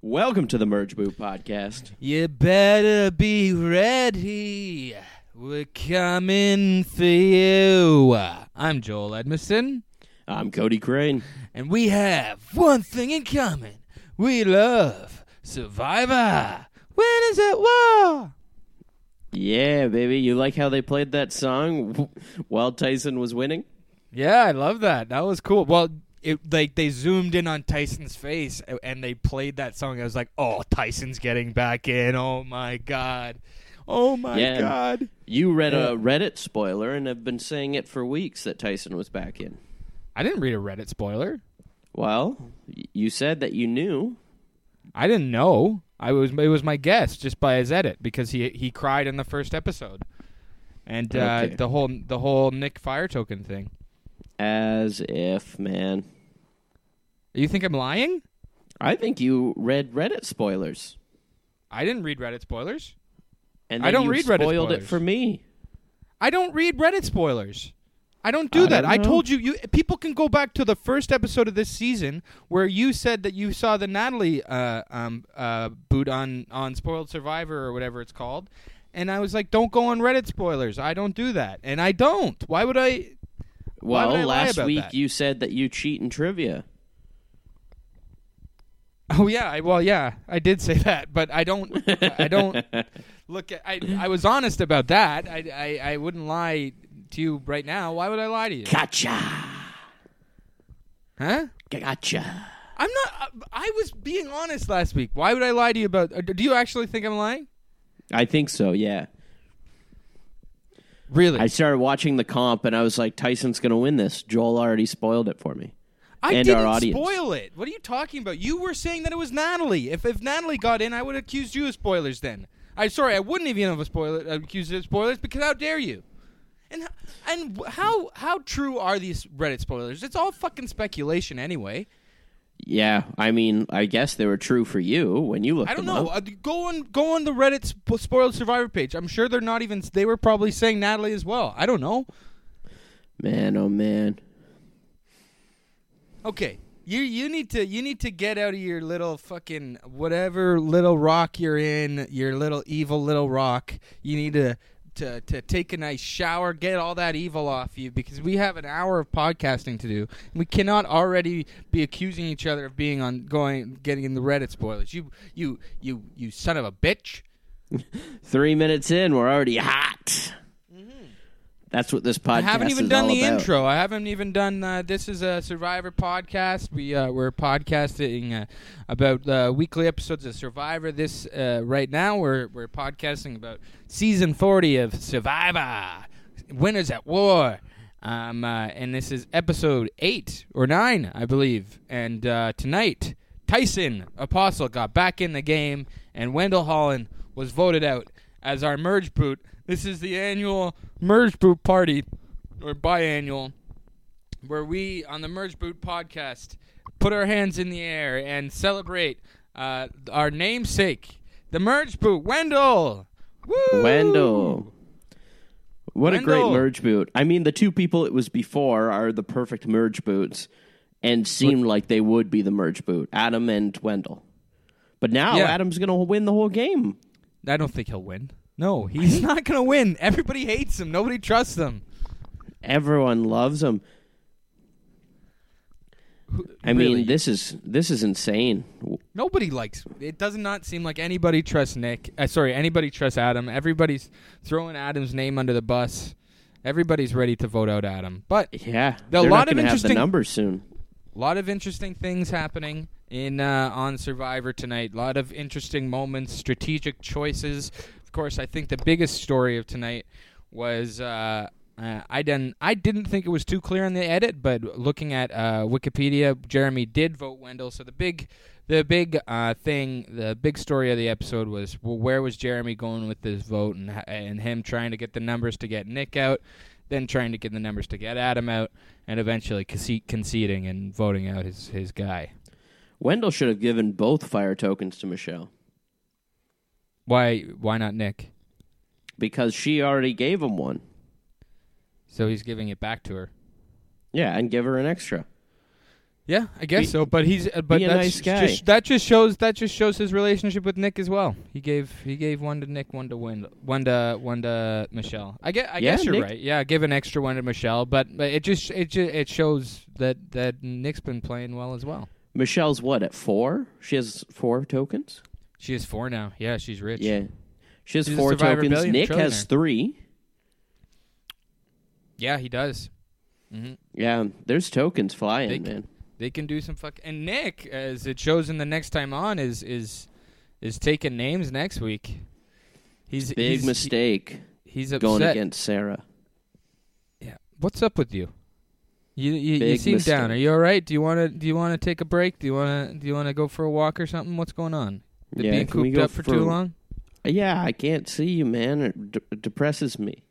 Welcome to the Merge Boot Podcast. You better be ready. We're coming for you. I'm Joel Edmiston, I'm Cody Crane. and we have one thing in common. We love Survivor. When is it war. Yeah, baby. You like how they played that song while Tyson was winning? Yeah, I love that. That was cool. Well, it like they zoomed in on Tyson's face and they played that song. I was like, "Oh, Tyson's getting back in. Oh my god. Oh my Yeah. god." You read Yeah. a Reddit spoiler and have been saying it for weeks that Tyson was back in. I didn't read a Reddit spoiler. Well, you said that you knew. I didn't know. I was it was my guess just by his edit because he he cried in the first episode, and uh, Okay. the whole the whole Nick Fire Token thing. As if, man. You think I'm lying? I think you read Reddit spoilers. I didn't read Reddit spoilers. And I don't you read Reddit spoiled it spoilers. for me. I don't read Reddit spoilers. I don't do I that. don't I told you, you people can go back to the first episode of this season where you said that you saw the Natalie uh, um, uh, boot on on Spoiled Survivor or whatever it's called, and I was like, "Don't go on Reddit spoilers. I don't do that, and I don't. Why would I? Why Well, would I last week that? you said that you cheat in trivia. Oh yeah, I, well yeah, I did say that, but I don't. I don't look at. I I was honest about that. I, I I wouldn't lie to you right now. Why would I lie to you? Gotcha. Huh? Gotcha. I'm not. I was being honest last week. Why would I lie to you about? uh, Do you actually think I'm lying? I think so, yeah. Really? I started watching the comp and I was like, Tyson's going to win this. Joel already spoiled it for me. I and didn't our audience. spoil it. What are you talking about? You were saying that it was Natalie. If if Natalie got in, I would have accused you of spoilers. Then I'm sorry, I wouldn't even have a spoiler accused you of spoilers because how dare you? And and how how true are these Reddit spoilers? It's all fucking speculation anyway. Yeah, I mean, I guess they were true for you when you looked I don't them know. Uh, go on go on the Reddit sp- spoiled survivor page. I'm sure they're not even. They were probably saying Natalie as well. I don't know. Man, oh man. Okay. You you need to you need to get out of your little fucking whatever little rock you're in, your little evil little rock. You need to to to take a nice shower, get all that evil off you because we have an hour of podcasting to do. We cannot already be accusing each other of being on going getting in the Reddit spoilers. You you you you son of a bitch. Three minutes in, we're already hot. That's what this podcast is. I haven't even done the about. intro. I haven't even done. Uh, this is a Survivor podcast. We uh, we're podcasting uh, about uh, weekly episodes of Survivor. This uh, right now we're we're podcasting about season forty of Survivor, Winners at War. Um, uh, and this is episode eight or nine, I believe. And uh, tonight, Tyson Apostol got back in the game, and Wendell Holland was voted out as our merge boot. This is the annual merge boot party, or biannual, where we on the Merge Boot podcast put our hands in the air and celebrate uh, our namesake, the Merge Boot, Wendell. Woo! Wendell. What a great merge boot. I mean, the two people it was before are the perfect merge boots and seemed like they would be the merge boot Adam and Wendell. But now Yeah. Adam's going to win the whole game. I don't think he'll win. No, he's not going to win. Everybody hates him. Nobody trusts him. Everyone loves him. I Really. mean, this is this is insane. Nobody likes. It does not seem like anybody trusts Nick. Uh, sorry, anybody trusts Adam. Everybody's throwing Adam's name under the bus. Everybody's ready to vote out Adam. But Yeah, There are a they're lot not of have the interesting- numbers soon. a lot of interesting things happening in uh, on Survivor tonight. A lot of interesting moments, strategic choices. Of course, I think the biggest story of tonight was uh, uh, I didn't I didn't think it was too clear in the edit, but looking at uh, Wikipedia, Jeremy did vote Wendell. So the big the big uh, thing, the big story of the episode was well, where was Jeremy going with this vote, and and him trying to get the numbers to get Nick out, then trying to get the numbers to get Adam out, and eventually conce- conceding and voting out his his guy. Wendell should have given both fire tokens to Michelle Why why not Nick? because she already gave him one. So he's giving it back to her. Yeah, and give her an extra. Yeah, I guess Be- so. But he's uh, but that's nice. Just, that just shows that just shows his relationship with Nick as well. He gave he gave one to Nick, one to Wendell, one to one to Michelle. I guess I Yeah, guess you're Nick- right. Yeah, give an extra one to Michelle, but, but it just it just, it shows that that Nick's been playing well as well. Michelle's what at four? She has four tokens. She has four now. Yeah, she's rich. Yeah, she has She's four tokens. Nick has three. yeah, he does. hmm Yeah, there's tokens flying, They- man. They can do some fuck. And Nick, as it shows in the next time on, is is is taking names next week. He's Big he's, mistake He's upset. going against Sarah. Yeah. What's up with you? You you, you seem down. Are you all right? Do you want to do you want to take a break? Do you want to do you want to go for a walk or something? What's going on? Been yeah, being can we cooped go up for, too long? Yeah, I can't see you, man. It d- depresses me.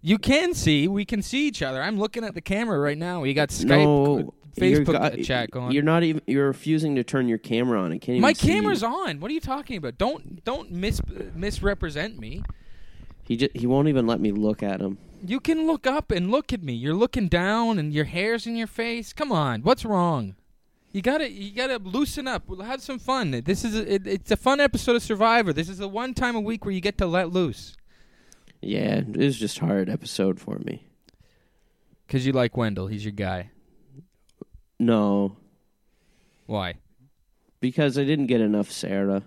You can see. We can see each other. I'm looking at the camera right now. We got Skype, uh, no, Facebook go- chat going. You're not even. You're refusing to turn your camera on. I can't even. My see camera's on. What are you talking about? Don't don't mis misrepresent me. He just, he won't even let me look at him. You can look up and look at me. You're looking down and your hair's in your face. Come on, what's wrong? You gotta you gotta loosen up. We'll have some fun. This is a, it, it's a fun episode of Survivor. This is the one time a week where you get to let loose Yeah, it was just hard episode for me. because you like Wendell. He's your guy. No, Why? because I didn't get enough Sarah.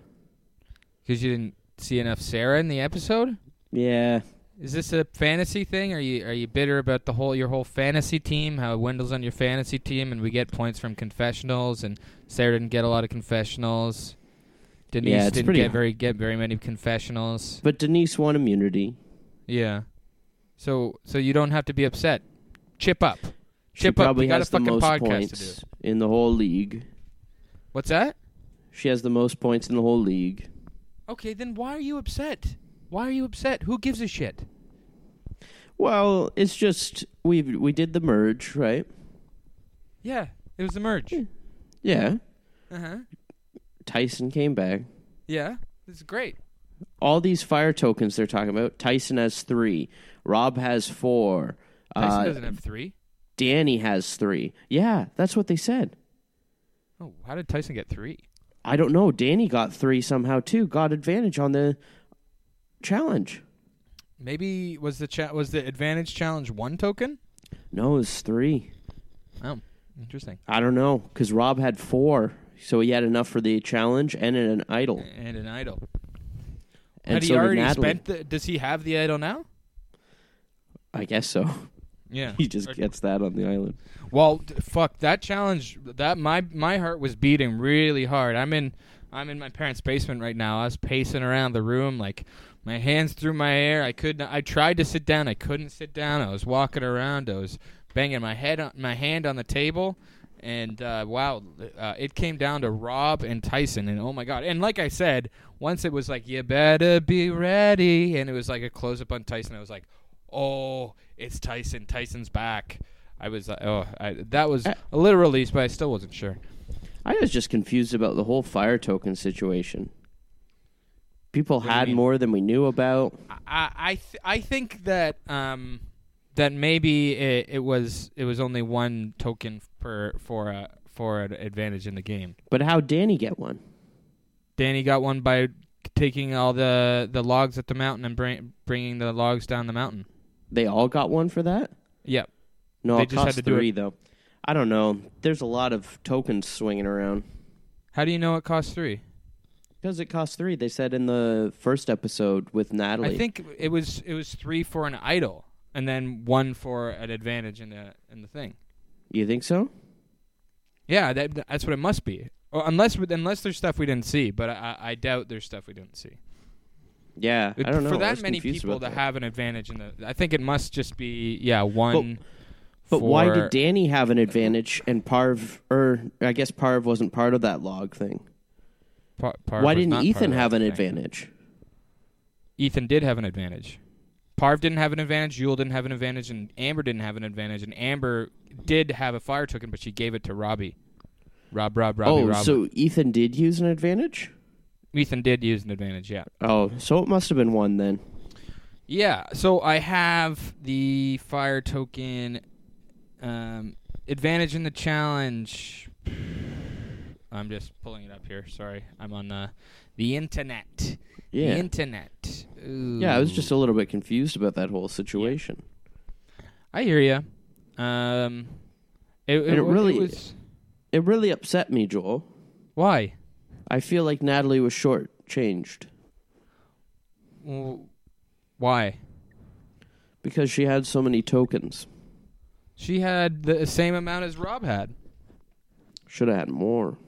Because you didn't see enough Sarah in the episode. Yeah, Is this a fantasy thing? Are you are you bitter about the whole your whole fantasy team? How Wendell's on your fantasy team, and we get points from confessionals, and Sarah didn't get a lot of confessionals. Denise Yeah, didn't get very get very many confessionals. but Denise won immunity. Yeah, so so you don't have to be upset. Chip up. She Chip up. probably We got a has the fucking most podcast points in the whole league. What's that? She has the most points in the whole league. Okay, then why are you upset? Why are you upset? Who gives a shit? Well, it's just we we did the merge, right? Yeah, it was the merge. Yeah. Uh huh. Tyson came back. Yeah, this is great. All these fire tokens they're talking about. Tyson has three. Rob has four. Tyson Uh, doesn't have three. Danni has three. Yeah, that's what they said. Oh, how did Tyson get three? I don't know. Danni got three somehow too. Got advantage on the challenge. Maybe was the was the advantage challenge one token? No, it was three. Oh, interesting. I don't know because Rob had four, so he had enough for the challenge and an idol. And an idol. And Had so he did already Natalie. spent? The, does he have the idol now? I guess so. Yeah. He just gets that on the island. Well, d- fuck that challenge. That my my heart was beating really hard. I'm in I'm in my parents' basement right now. I was pacing around the room like my hands through my hair. I couldn't. I tried to sit down. I couldn't sit down. I was walking around. I was banging my head on my hand on the table. And uh, wow, uh, it came down to Rob and Tyson, and oh my god! And like I said, once it was like you better be ready, and it was like a close up on Tyson. I was like, oh, it's Tyson. Tyson's back. I was like, oh, I, that was I- a little release, but I still wasn't sure. I was just confused about the whole fire token situation. People do you had more than we knew about. I I th- I think that um that maybe it, it was it was only one token per for a for an advantage in the game. But how Danni get one? Danni got one by taking all the the logs at the mountain and bring, bringing the logs down the mountain. They all got one for that? Yep. No, They it just had cost to do three though. I don't know. There's a lot of tokens swinging around. How do you know it costs three? Because it cost three. They said in the first episode with Natalie. I think it was it was three for an idol, and then one for an advantage in the in the thing. You think so? Yeah, that, that's what it must be. Or unless unless there's stuff we didn't see, but I, I doubt there's stuff we didn't see. Yeah, I don't know. For that many people to that. have an advantage in the, I think it must just be yeah one. But why for- did Danni have an advantage and Parv, or I guess Parv wasn't part of that log thing? Why didn't Ethan have an thing. advantage? Ethan did have an advantage. Parv didn't have an advantage. Yul didn't have an advantage, and Amber didn't have an advantage. And Amber did have a fire token, but she gave it to Robbie. Rob, Rob, Robbie, oh, Rob. so Ethan did use an advantage? Ethan did use an advantage. Yeah. Oh, so it must have been one then. Yeah, so I have the fire token. Um, advantage in the challenge. I'm just pulling it up here. Sorry, I'm on uh, the internet. Yeah. The internet. yeah, I was just a little bit confused about that whole situation. I hear you. Um, it, it wa- really- was It really upset me, Joel. why. I feel like Natalie was shortchanged W- Why? because she had so many tokens. She had the same amount as Rob had. Should have had more.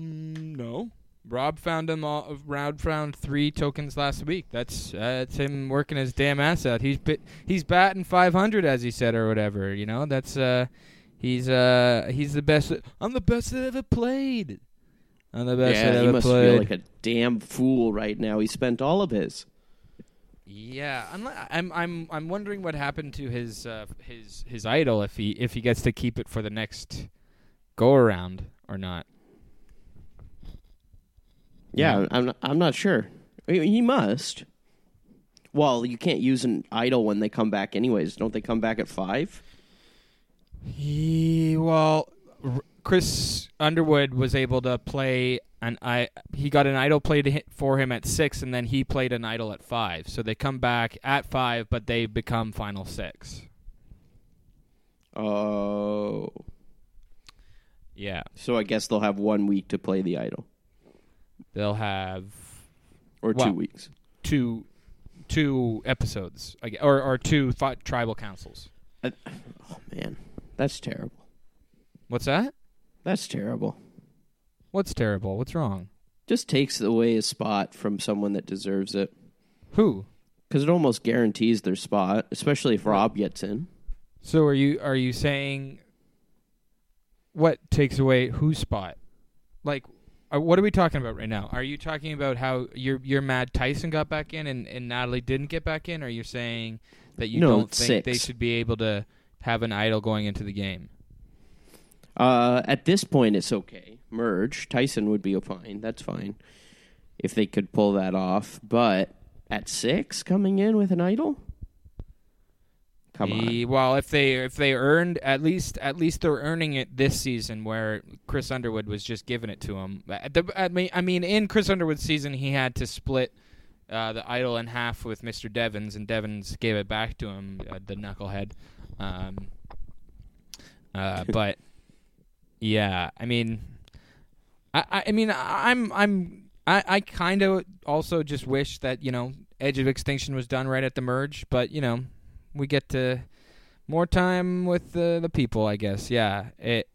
Mm, no. Rob found him all, Rob found three tokens last week. That's uh, that's him working his damn ass out. He's bit, he's batting 500 as he said or whatever. You know that's uh he's uh he's the best. I'm the best that ever played. I'm the best that yeah, he must feel like a damn fool right now. He spent all of his. Yeah, I'm, I'm I'm I'm wondering what happened to his uh, his his idol if he if he gets to keep it for the next go around or not. Yeah. I'm not, I'm not sure. I mean, He must. Well, you can't use an idol when they come back, anyways. Don't they come back at five? He well, R- Chris Underwood was able to play an I. He got an idol played hi- for him at six, and then he played an idol at five. So they come back at five, but they become final six. Oh, Yeah, so I guess they'll have one week to play the idol, they'll have or Well- two weeks. two two episodes, or or two tribal councils. Oh man, that's terrible. What's that? That's terrible. What's terrible? What's wrong? Just takes away a spot from someone that deserves it Who? because it almost guarantees their spot, especially if Rob gets in. So are you are you saying what takes away whose spot? Like uh, what are we talking about right now? Are you talking about how you're you're mad Tyson got back in and, and Natalie didn't get back in or you're saying that you No, don't think they should be able to have an idol going into the game? Uh, at this point, it's okay. Merge Tyson would be fine. That's fine if they could pull that off. But at six, coming in with an idol, come on. Well, if they if they earned at least at least they're earning it this season, where Chris Underwood was just giving it to him. The, I mean, I mean, in Chris Underwood's season, he had to split uh, the idol in half with Mr. Devens, and Devens gave it back to him, uh, the knucklehead. Um, uh, but yeah, I mean, I, I, I mean, I'm I'm I, I kind of also just wish that you know Edge of Extinction was done right at the merge, but you know we get to more time with the the people, I guess. Yeah, it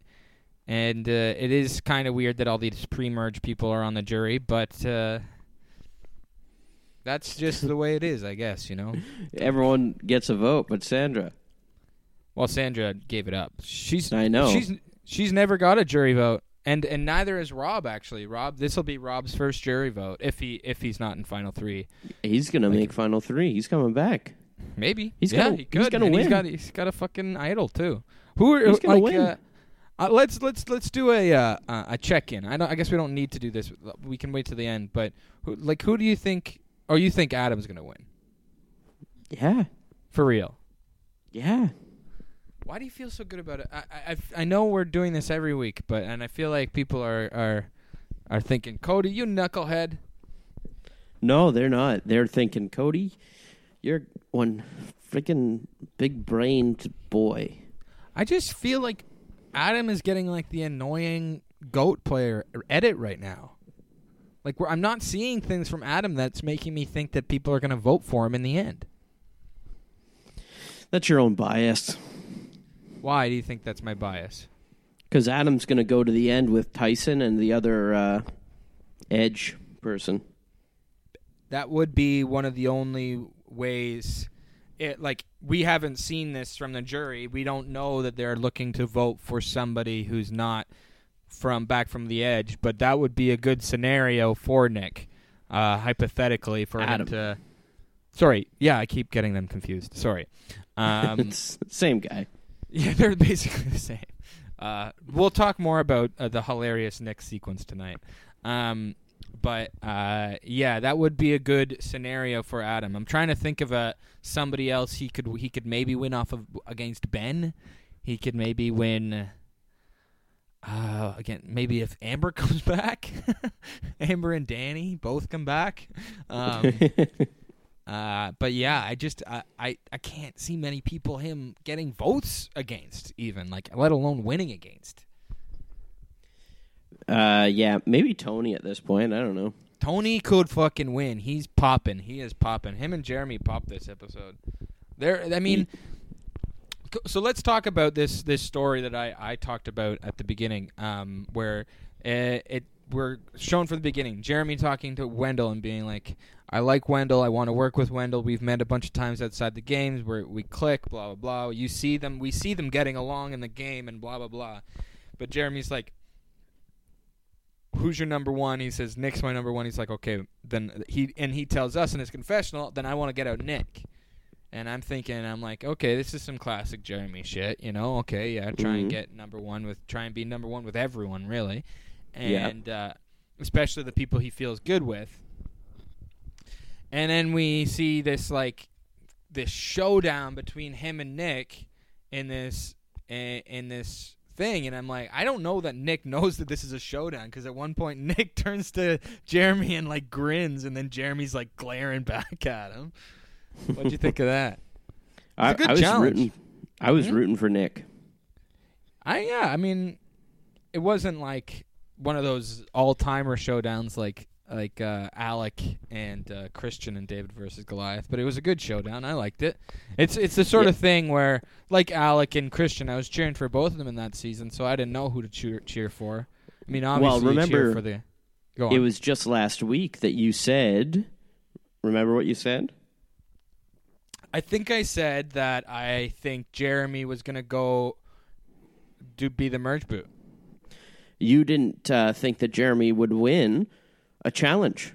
and uh, it is kind of weird that all these pre-merge people are on the jury, but uh, that's just the way it is, I guess. You know. Everyone gets a vote, but Sandra. Well, Sandra gave it up. She's I know. she's she's never got a jury vote, and and neither is Rob. Actually, Rob, this will be Rob's first jury vote if he if he's not in final three. He's gonna Like- make final three. He's coming back. Maybe He's yeah, gonna- he he's could. gonna and He's win. got he's got a fucking idol too. Who are He's gonna like? win. Uh, uh, let's let's let's do a uh, uh, a check in. I don't. I guess we don't need to do this. We can wait to the end. But who, like, who do you think? Or you think Adam's gonna win Yeah, for real? yeah. Why do you feel so good about it? I, I I know we're doing this every week, but and I feel like people are are are thinking, Cody, you knucklehead. No, they're not. They're thinking, Cody, you're one freaking big brained boy. I just feel like Adam is getting like the annoying goat player edit right now. Like I'm not seeing things from Adam that's making me think that people are going to vote for him in the end. That's your own bias. Why do you think that's my bias? Because Adam's going to go to the end with Tyson and the other uh, Edge person. That would be one of the only ways. It like we haven't seen this from the jury. We don't know that they're looking to vote for somebody who's not from back from the edge. But that would be a good scenario for Nick, uh, hypothetically, for Adam. him to. Sorry, yeah, I keep getting them confused. Sorry. Um, same guy. yeah, they're basically the same. Uh, we'll talk more about uh, the hilarious Nick sequence tonight. Um, but uh, yeah, that would be a good scenario for Adam. I'm trying to think of a somebody else he could he could maybe win off of against Ben. he could maybe win. Uh, again, maybe if Amber comes back, Amber and Danni both come back. Um, uh, but yeah, I just I, I I can't see many people him getting votes against, even like let alone winning against. Uh, yeah, maybe Tony at this point. I don't know. Tony could fucking win. He's popping. He is popping. Him and Jeremy popped this episode. There, I mean, so let's talk about this this story that I I talked about at the beginning, um, where uh, it we're shown from the beginning. Jeremy talking to Wendell and being like, "I like Wendell. I want to work with Wendell. We've met a bunch of times outside the games where we click. Blah blah blah. You see them. We see them getting along in the game and blah blah blah." But Jeremy's like, who's your number one? He says Nick's my number one. He's like, okay, then he and he tells us in his confessional, then I want to get out Nick. And I'm thinking, I'm like, okay, this is some classic Jeremy shit, you know? Okay, yeah, try and Mhm. get number one with, try and be number one with everyone, really, Yeah. and uh, especially the people he feels good with. And then we see this like this showdown between him and Nick in this in, in this thing and I'm like I don't know that Nick knows that this is a showdown cuz at one point Nick turns to Jeremy and like grins and then Jeremy's like glaring back at him. What'd you think of that? I, a good I was challenge. rooting. I was rooting for Nick. I yeah, I mean it wasn't like one of those all-timer showdowns like like uh, Alec and uh, Christian and David versus Goliath, but it was a good showdown. I liked it. It's it's the sort Yeah. of thing where like Alec and Christian, I was cheering for both of them in that season, so I didn't know who to cheer cheer for. I mean, obviously cheer remember, for the Go on. It was just last week that you said. Remember what you said? I think I said that I think Jeremy was going to go do be the merge boot. You didn't uh, think that Jeremy would win a challenge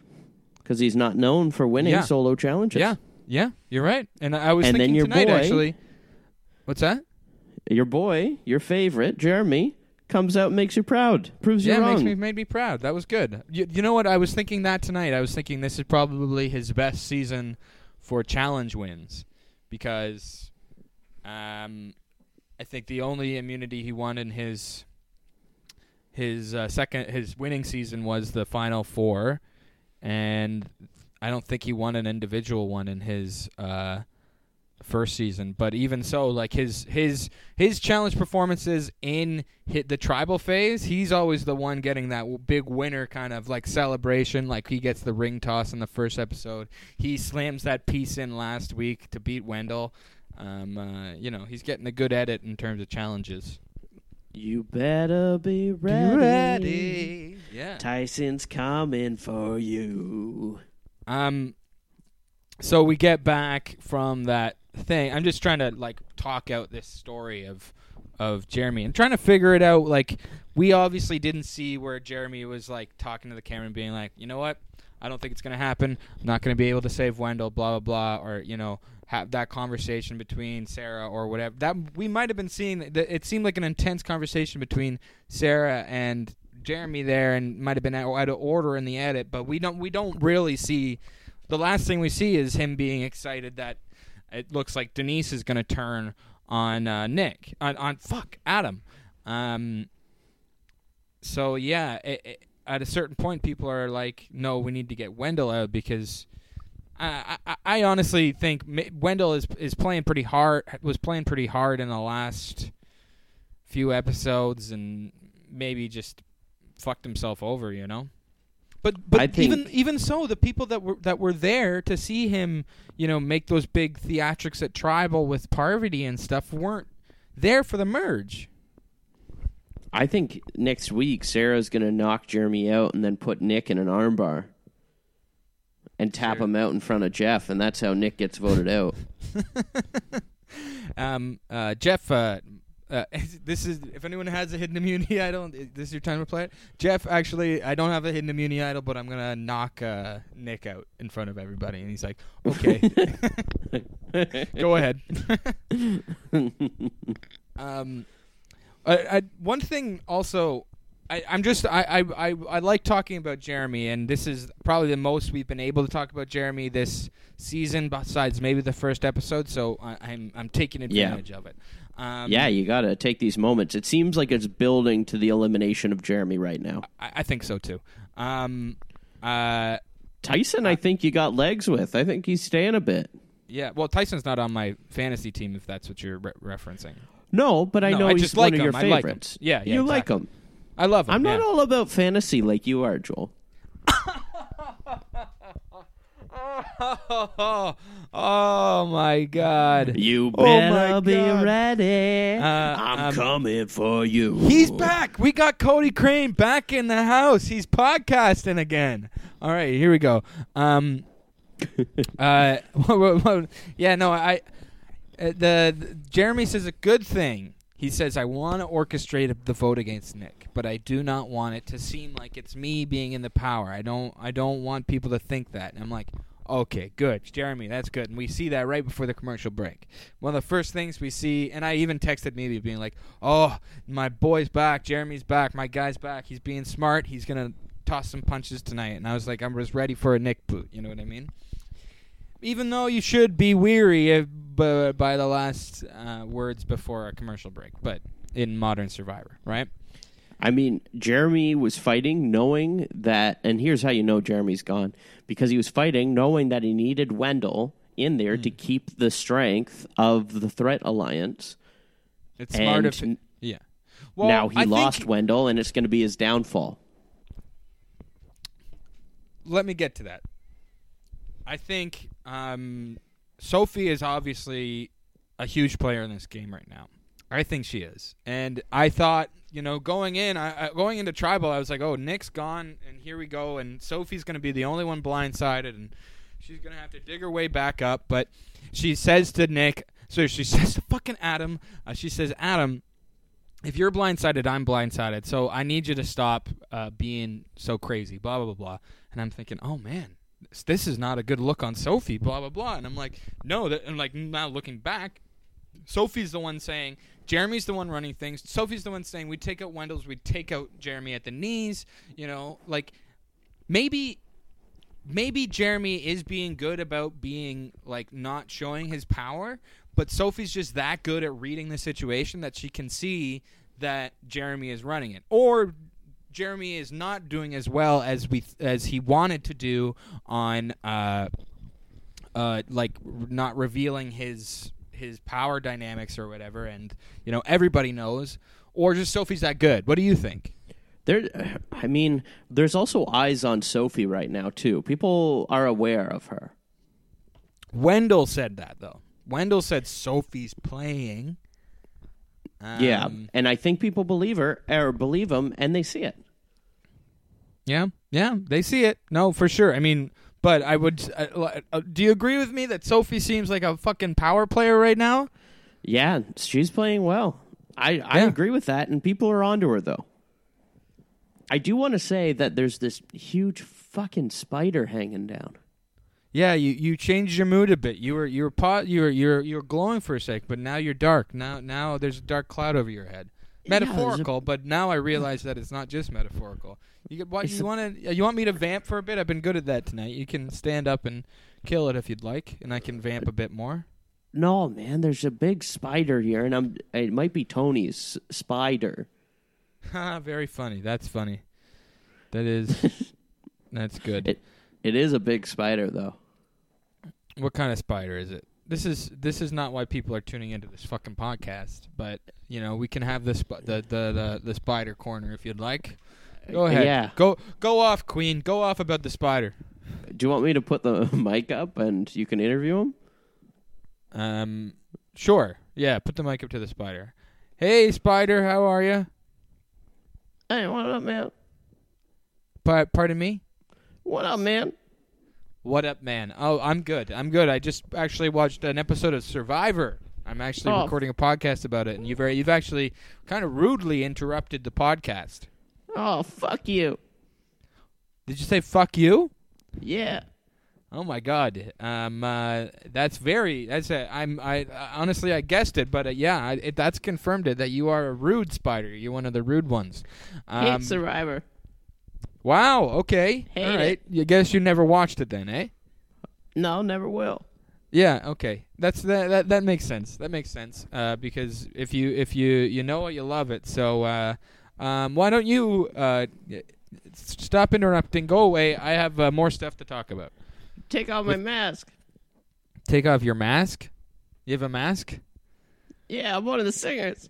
because he's not known for winning Yeah. solo challenges. Yeah. Yeah, you're right. And I was And then thinking your tonight boy- actually. What's that? Your boy, your favorite, Jeremy, comes out and makes you proud. Proves yeah, you it wrong. makes me made me proud. That was good. You, you know what? I was thinking that tonight. I was thinking this is probably his best season for challenge wins because um, I think the only immunity he won in his his uh, second his winning season was the final four, and I don't think he won an individual one in his uh, first season. But even so, like his his his challenge performances in hit the tribal phase, he's always the one getting that big winner kind of like celebration. Like he gets the ring toss in the first episode. He slams that piece in last week to beat Wendell. Um, uh, you know, he's getting a good edit in terms of challenges. You better be ready. Yeah. Tyson's coming for you. Um, so we get back from that thing. I'm just trying to like talk out this story of of Jeremy and trying to figure it out. Like we obviously didn't see where Jeremy was like talking to the camera and being like, you know what, I don't think it's gonna happen. I'm not gonna be able to save Wendell. Blah blah blah. Or you know have that conversation between Sarah or whatever. That we might have been seeing. It seemed like an intense conversation between Sarah and Jeremy there, and might have been out out of order in the edit. But we don't we don't really see. The last thing we see is him being excited that it looks like Denise is going to turn on uh, Nick on on fuck Adam. Um. So yeah, it, it, at a certain point, people are like, "No, we need to get Wendell out because." I, I, I honestly think Wendell is is playing pretty hard. Was playing pretty hard in the last few episodes, and maybe just fucked himself over. You know. But but even even so, the people that were that were there to see him, you know, make those big theatrics at Tribal with Parvati and stuff weren't there for the merge. I think next week Sarah's going to knock Jeremy out and then put Nick in an armbar and tap Sure. him out in front of Jeff, and that's how Nick gets voted out. Um, uh, Jeff, uh, uh, this is if anyone has a hidden immunity idol, this is your time to play it. Jeff, actually, I don't have a hidden immunity idol, but I'm gonna knock uh, Nick out in front of everybody, and he's like, "Okay, go ahead." um, I, I, one thing also. I, I'm just I, I, I, like talking about Jeremy, and this is probably the most we've been able to talk about Jeremy this season, besides maybe the first episode. So I, I'm I'm taking Yeah. advantage of it. Um, yeah, you got to take these moments. It seems like it's building to the elimination of Jeremy right now. I, I think so too. Um, uh, Tyson, I think you got legs with. I think he's staying a bit. yeah. Well, Tyson's not on my fantasy team, if that's what you're re- referencing. No, but I No, know I he's just one of your him. I like him. favorites. Yeah, yeah, you exactly. like him. I love him. I'm not yeah. all about fantasy like you are, Joel. Oh, oh my God. You Oh better my be God. ready. Uh, I'm um, coming for you. He's back. We got Cody Crane back in the house. He's podcasting again. All right, here we go. Um, uh, yeah, no, I. Uh, the, the Jeremy says a good thing. He says I want to orchestrate the vote against Nick, but I do not want it to seem like it's me being in the power. I don't. I don't want people to think that. And I'm like, okay, good, Jeremy, that's good. And we see that right before the commercial break. One of the first things we see, and I even texted maybe being like, "Oh, my boy's back. Jeremy's back. My guy's back. He's being smart. He's gonna toss some punches tonight." And I was like, I was ready for a Nick boot. You know what I mean? Even though you should be weary of, b- by the last uh, words before a commercial break, but in Modern Survivor, right? I mean, Jeremy was fighting knowing that, and here's how you know Jeremy's gone because he was fighting knowing that he needed Wendell in there Hmm. to keep the strength of the Threat Alliance. It's smart And if n- yeah. Well, now he I think- lost Wendell, and it's going to be his downfall. let me get to that. I think um, Sophie is obviously a huge player in this game right now. I think she is, and I thought, you know, going in, I, I, going into tribal, I was like, oh, Nick's gone, and here we go, and Sophie's going to be the only one blindsided, and she's going to have to dig her way back up. But she says to Nick, so she says to fucking Adam, uh, she says, Adam, if you're blindsided, I'm blindsided. So I need you to stop uh, being so crazy. Blah blah blah blah. And I'm thinking, oh man, this, is not a good look on Sophie. Blah blah blah. And I'm like, no. That, and like now looking back, Sophie's the one saying. Jeremy's the one running things. Sophie's the one saying we take out Wendell's, we take out Jeremy at the knees. You know, like maybe maybe Jeremy is being good about being like not showing his power, but Sophie's just that good at reading the situation that she can see that Jeremy is running it. Or Jeremy is not doing as well as we as he wanted to do on uh uh like r- not revealing his his power dynamics or whatever and you know everybody knows or just Sophie's that good. What do you think? There, I mean, there's also eyes on Sophie right now too. People are aware of her. Wendell said that though. Wendell said Sophie's playing. Yeah, Um, and I think people believe her or believe him, and they see it. yeah, yeah. They see it. No, for sure. I mean, but I would. Uh, uh, do you agree with me that Sophie seems like a fucking power player right now? Yeah, she's playing well. I I agree with that, and people are onto her though. I do want to say that there's this huge fucking spider hanging down. Yeah, you, you changed your mood a bit. You were you were pot you were you were you were glowing for a sec, but now you're dark. Now now there's a dark cloud over your head. Yeah, Metaphorical, but now I realize that it's not just metaphorical. You get what you want to uh, you want me to vamp for a bit? I've been good at that tonight. You can stand up and kill it if you'd like, and I can vamp a bit more. No, man, there's a big spider here, and I'm. It might be Tony's spider. Ha, very funny. That's funny. That is that's good. It- It is a big spider, though. What kind of spider is it? This is this is not why people are tuning into this fucking podcast, but you know we can have the sp- the, the the the spider corner if you'd like. Go ahead. Yeah. Go go off, Queen. Go off about the spider. Do you want me to put the mic up and you can interview him? Um, sure. Yeah. Put the mic up to the spider. Hey, spider. How are you? Hey, what up, man? Pa- pardon me. What up, man? What up, man? Oh, I'm good. I'm good. I just actually watched an episode of Survivor. I'm actually Oh. recording a podcast about it, and you've you've actually kind of rudely interrupted the podcast. Oh, fuck you. Did you say "fuck you"? Yeah. Oh my God. Um, uh, that's very. That's a. I'm. I honestly I guessed it, but uh, yeah, I, it, that's confirmed it that you are a rude spider. You're one of the rude ones. Um, Hate Survivor. Wow. Okay. Hate All it. right. You guess you never watched it then, eh? No, never will. Yeah, okay. That's that that, that makes sense. That makes sense. Uh, because if you if you you know it, you love it. So uh, um, why don't you uh, stop interrupting? Go away. I have uh, more stuff to talk about. Take off my mask. Take off your mask. You have a mask? Yeah, I'm one of the singers.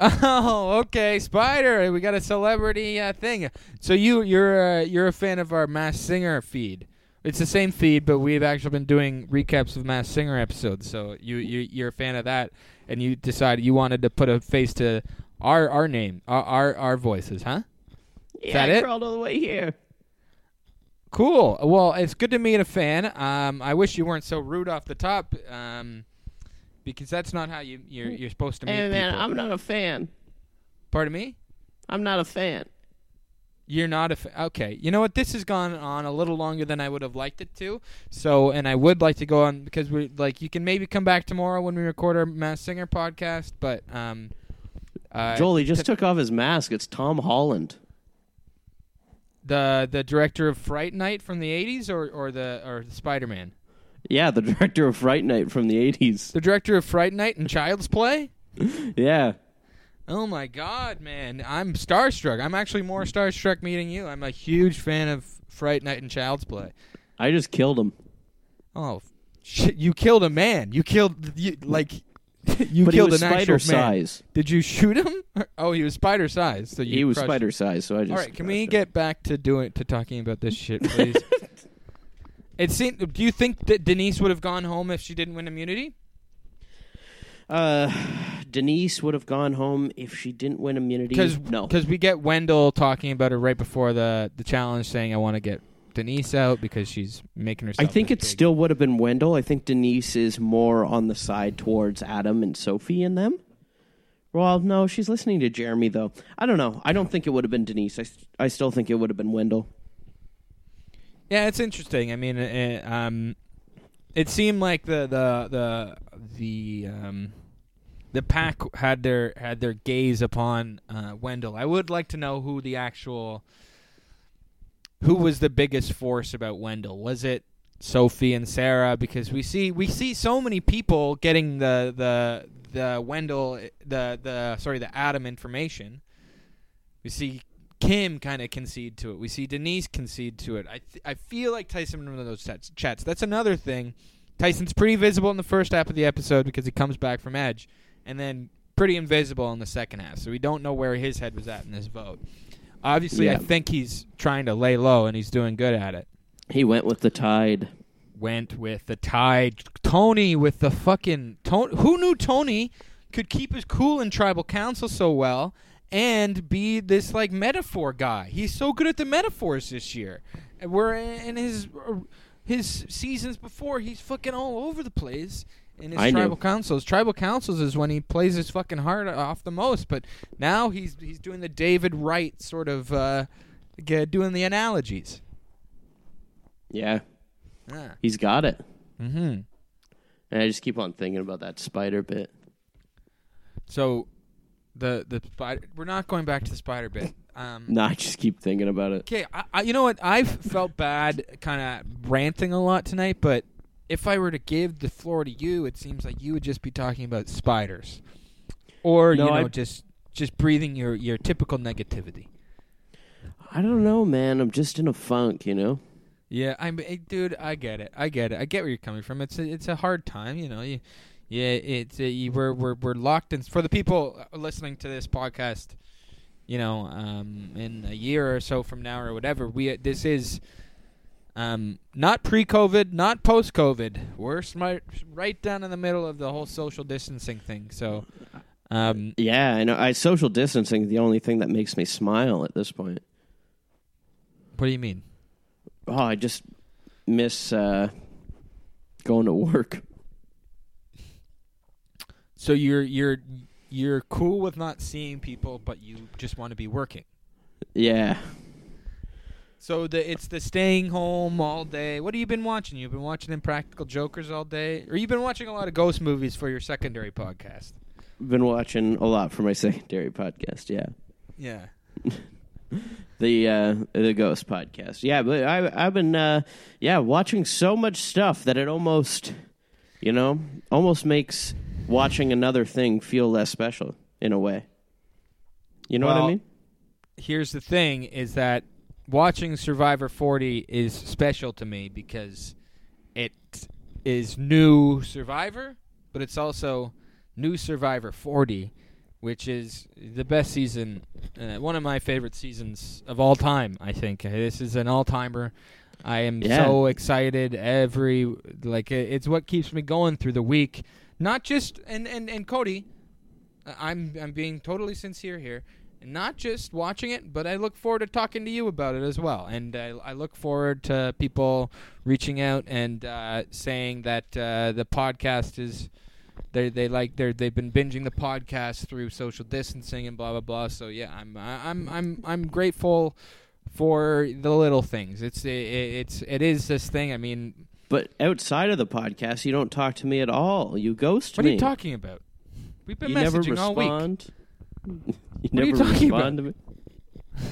Oh, okay, Spider. We got a celebrity uh, thing. So you you're uh, you're a fan of our Mass Singer feed. It's the same feed, but we've actually been doing recaps of Mass Singer episodes. So you, you you're a fan of that, and you decided you wanted to put a face to our our name, our our, our voices, huh? Yeah, that I it? crawled all the way here. Cool. Well, it's good to meet a fan. Um, I wish you weren't so rude off the top, um, because that's not how you you're you're supposed to meet Hey man, people. I'm not a fan. Pardon me. I'm not a fan. You're not a fa- okay. You know what? This has gone on a little longer than I would have liked it to. So, and I would like to go on because we like you can maybe come back tomorrow when we record our Mass Singer podcast. But um, uh, Joel, he just took off his mask. It's Tom Holland. the the director of Fright Night from the '80s, or or the or Spider Man, Yeah, the director of Fright Night from the 80s. the director of Fright Night and Child's Play. Yeah. Oh my God, man! I'm starstruck. I'm actually more starstruck meeting you. I'm a huge fan of Fright Night and Child's Play. I just killed him. Oh, shit! You killed a man. You killed you like you but killed he was an actual spider man. size. Did you shoot him? Oh, he was spider size. So you He was spider him. size, so I just All right, can we him. get back to doing to talking about this shit, please? It seemed. Do you think that Denise would have gone home if she didn't win immunity? Uh, Denise would have gone home if she didn't win immunity. Because no, because we get Wendell talking about it right before the the challenge, saying I want to get Denise out because she's making herself." I think it big." still would have been Wendell. I think Denise is more on the side towards Adam and Sophie and them. Well, no, she's listening to Jeremy though. I don't know. I don't think it would have been Denise. I, I still think it would have been Wendell. Yeah, it's interesting. I mean, uh, um, it seemed like the the the the um, the pack had their had their gaze upon uh, Wendell. I would like to know who the actual who was the biggest force about Wendell. Was it Sophie and Sarah? Because we see we see so many people getting the the the Wendell the the sorry the Adam information. We see Kim kind of concede to it. We see Denise concede to it. I th- I feel like Tyson in one of those chats. chats. That's another thing. Tyson's pretty visible in the first half of the episode because he comes back from Edge, and then pretty invisible in the second half. So we don't know where his head was at in this vote. Obviously, I think he's trying to lay low, and he's doing good at it. He went with the tide. Went with the tide. Tony with the fucking Tony. Who knew Tony could keep his cool in tribal council so well and be this like metaphor guy? He's so good at the metaphors this year. And we're in his his seasons before. He's fucking all over the place in his I knew. tribal councils. Tribal councils is when he plays his fucking heart off the most. But now he's he's doing the David Wright sort of uh, doing the analogies. Yeah, Yeah. he's got it. Mm-hmm. And I just keep on thinking about that spider bit. So the the spider. We're not going back to the spider bit. Um, No, I just keep thinking about it. Okay, I, I, you know what? I've felt bad, kind of ranting a lot tonight. But if I were to give the floor to you, it seems like you would just be talking about spiders, or No, you know, I- just just breathing your your typical negativity. I don't know, man. I'm just in a funk, you know. Yeah, I'm, eh, dude. I get it. I get it. I get where you're coming from. It's a, it's a hard time, you know. You, yeah, it's uh we're we're we're locked in. For the people listening to this podcast, you know, um, in a year or so from now or whatever, we this is, um, not pre-COVID, not post-COVID. We're smart, right down in the middle of the whole social distancing thing. So, um, Yeah, I know. I social distancing the only thing that makes me smile at this point. what do you mean? Oh, I just miss uh, going to work. So you're you're you're cool with not seeing people, but you just want to be working. Yeah. So the it's the staying home all day. What have you been watching? You've been watching Impractical Jokers all day, or you've been watching a lot of ghost movies for your secondary podcast. Been watching a lot for my secondary podcast. Yeah. Yeah. The uh, the Ghost podcast. Yeah, but I I've been uh, yeah watching so much stuff that it almost You know, almost makes watching another thing feel less special in a way. You know what I mean? Here's the thing: is that watching Survivor 40 is special to me because it is new Survivor, but it's also new Survivor 40, which is the best season, uh, one of my favorite seasons of all time. I think this is an all-timer. I am Yeah. so excited every like it's what keeps me going through the week. Not just and and and Cody, I'm I'm being totally sincere here. Not just watching it, but I look forward to talking to you about it as well. And I, I look forward to people reaching out and uh, saying that uh, the podcast is they they like they they've been binging the podcast through social distancing and blah blah blah. So yeah, I'm I'm I'm I'm grateful for the little things. It's it, it's it is this thing. I mean, But outside of the podcast, you don't talk to me at all. You ghost what me. What are you talking about? We've been you never messaging all week. respond. you What are you talking respond to me.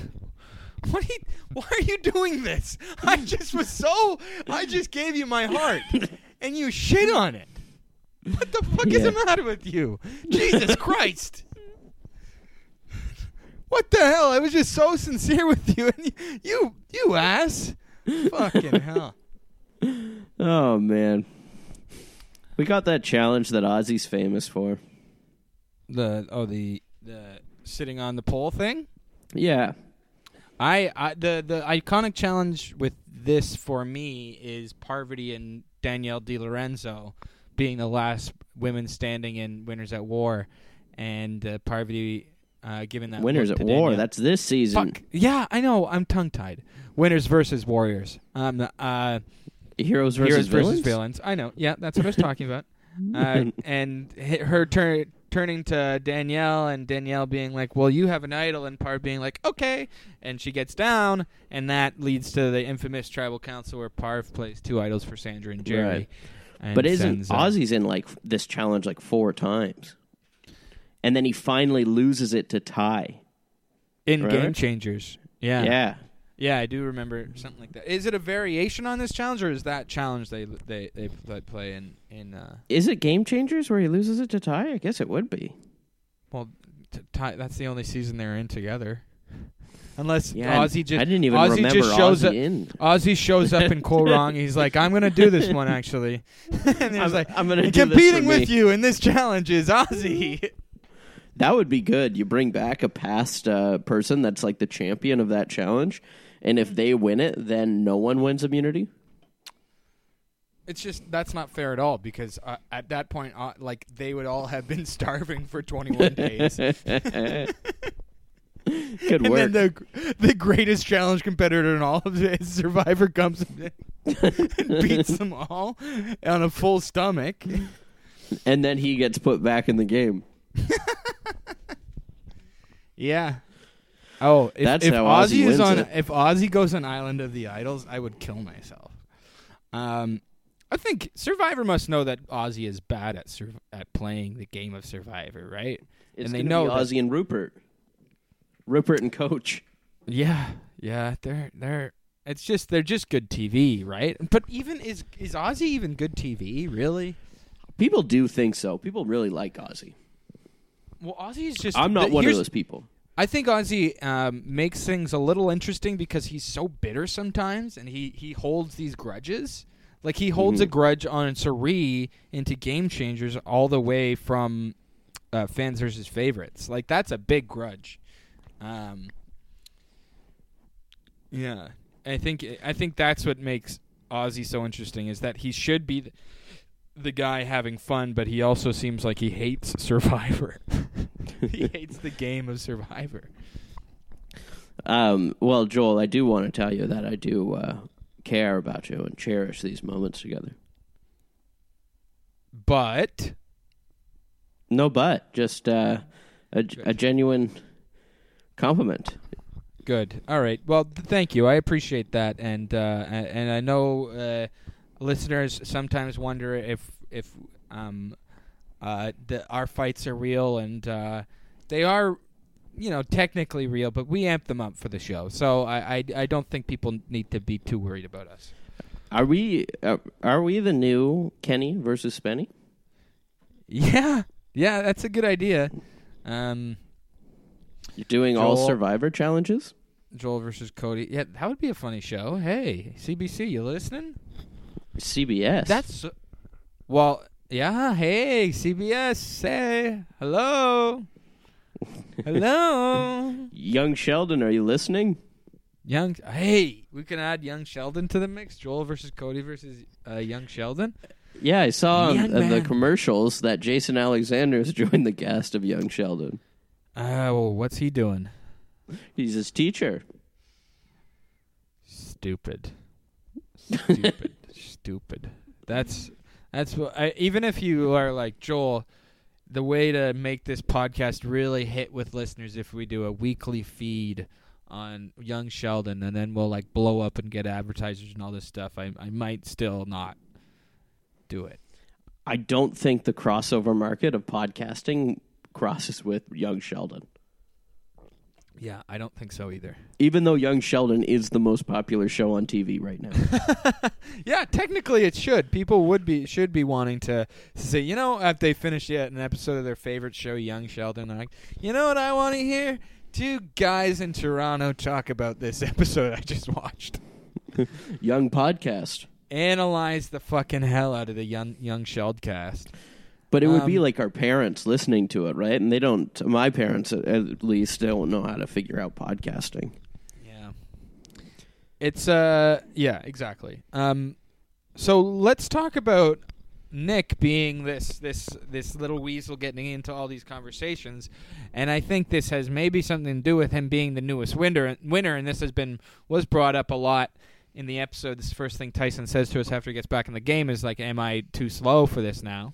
What are you, why are you doing this? I just was so. I just gave you my heart, and you shit on it. What the fuck is the matter with you? Jesus Christ! What the hell? I was just so sincere with you, and you, you, you ass. Fucking hell. Oh man, we got that challenge that Ozzy's famous for. The oh the the sitting on the pole thing. Yeah, I, I the the iconic challenge with this for me is Parvati and Danielle Di Lorenzo being the last women standing in Winners at War, and uh, Parvati uh, giving that winners at war. Danielle. That's this season. Fuck yeah, I know. I'm tongue tied. Winners versus Warriors. Um, uh, Heroes versus heroes villains. versus villains. I know. Yeah, that's what I was talking about. Uh, and her turn turning to Danielle and Danielle being like, "Well, you have an idol," and Parv being like, "Okay," and she gets down, and that leads to the infamous tribal council where Parv plays two idols for Sandra and Jerry. Right. and But isn't sends, uh, Ozzy's in like this challenge like four times, and then he finally loses it to Tai. in Remember? Game Changers? Yeah. Yeah, Yeah, I do remember something like that. Is it a variation on this challenge, or is that challenge they they they, they play in in? Uh, is it Game Changers where he loses it to Tai? I guess it would be. well, t- Tai, that's the only season they're in together. Unless Yeah, Ozzy just I didn't even Ozzy remember just shows Ozzy up- in. Ozzy shows up in Cool Wrong. He's like, "I'm gonna do this one actually," and he's I'm, like, I'm gonna do this "Competing with me. you in this challenge is Ozzy." That would be good. You bring back a past uh, person that's like the champion of that challenge, and if they win it, then no one wins immunity. It's just that's not fair at all because uh, at that point, uh, like they would all have been starving for 21 days. Good and work. then the the greatest challenge competitor in all of it, Survivor, comes in and beats them all on a full stomach. and then he gets put back in the game. Yeah. Oh, if, That's if how Ozzy, Ozzy is on it. if Ozzy goes on Island of the Idols, I would kill myself. Um, I think Survivor must know that Ozzy is bad at sur- at playing the game of Survivor, right? It's and they know be that- Ozzy and Rupert, Rupert and Coach. Yeah, yeah, they're they're. It's just they're just good TV, right? But even is is Ozzy even good TV? Really? People do think so. People really like Ozzy. Well, Ozzy is just. I'm not th- one of those people. I think Ozzy um, makes things a little interesting because he's so bitter sometimes, and he he holds these grudges. Like he holds a Mhm. grudge on Cirie into Game Changers all the way from uh, fans versus favorites. Like that's a big grudge. Um, yeah, I think I think that's what makes Ozzy so interesting is that he should be the, the guy having fun, but he also seems like he hates Survivor. he hates the game of Survivor. Um, well, Joel, I do want to tell you that I do uh, care about you and cherish these moments together. But No, but just uh, a, a genuine compliment. good. All right. Well, th- thank you. I appreciate that, and uh, and I know uh, listeners sometimes wonder if if um uh the, our fights are real, and uh, they are. You know, technically real, but we amp them up for the show, so I, I, I don't think people need to be too worried about us. Are we uh, are we the new Kenny versus Spenny? Yeah, yeah, that's a good idea. Um, You're doing all Survivor challenges. Joel versus Cody. Yeah, that would be a funny show. Hey, CBC, you listening? CBS. That's well, yeah. Hey, CBS. Say hello, hello, young Sheldon. Are you listening? young. Hey, we can add young Sheldon to the mix. Joel versus Cody versus uh, young Sheldon. Yeah, I saw on the commercials that Jason Alexander has joined the cast of Young Sheldon. Oh, what's he doing? He's his teacher. Stupid. Stupid. Stupid. That's that's what I, even if you are like Joel, the way to make this podcast really hit with listeners if we do a weekly feed on young Sheldon and then we'll like blow up and get advertisers and all this stuff. I I might still not do it. I don't think the crossover market of podcasting crosses with Young Sheldon. Yeah, I don't think so either. Even though Young Sheldon is the most popular show on TV right now. yeah, technically it should. People would be should be wanting to, to say, you know, if they finish yet an episode of their favorite show, Young Sheldon, they're like, you know what I want to hear? Two guys in Toronto talk about this episode I just watched. Young podcast. Analyze the fucking hell out of the Young Young Sheldcast. But it would be Um, like our parents listening to it, right? And they don't, my parents at- at least, don't know how to figure out podcasting. Yeah. It's uh yeah, exactly. Um so let's talk about Nick being this this this little weasel getting into all these conversations and I think this has maybe something to do with him being the newest winner winner and this has been was brought up a lot in the episode. This first thing Tyson says to us after he gets back in the game is like am I too slow for this now?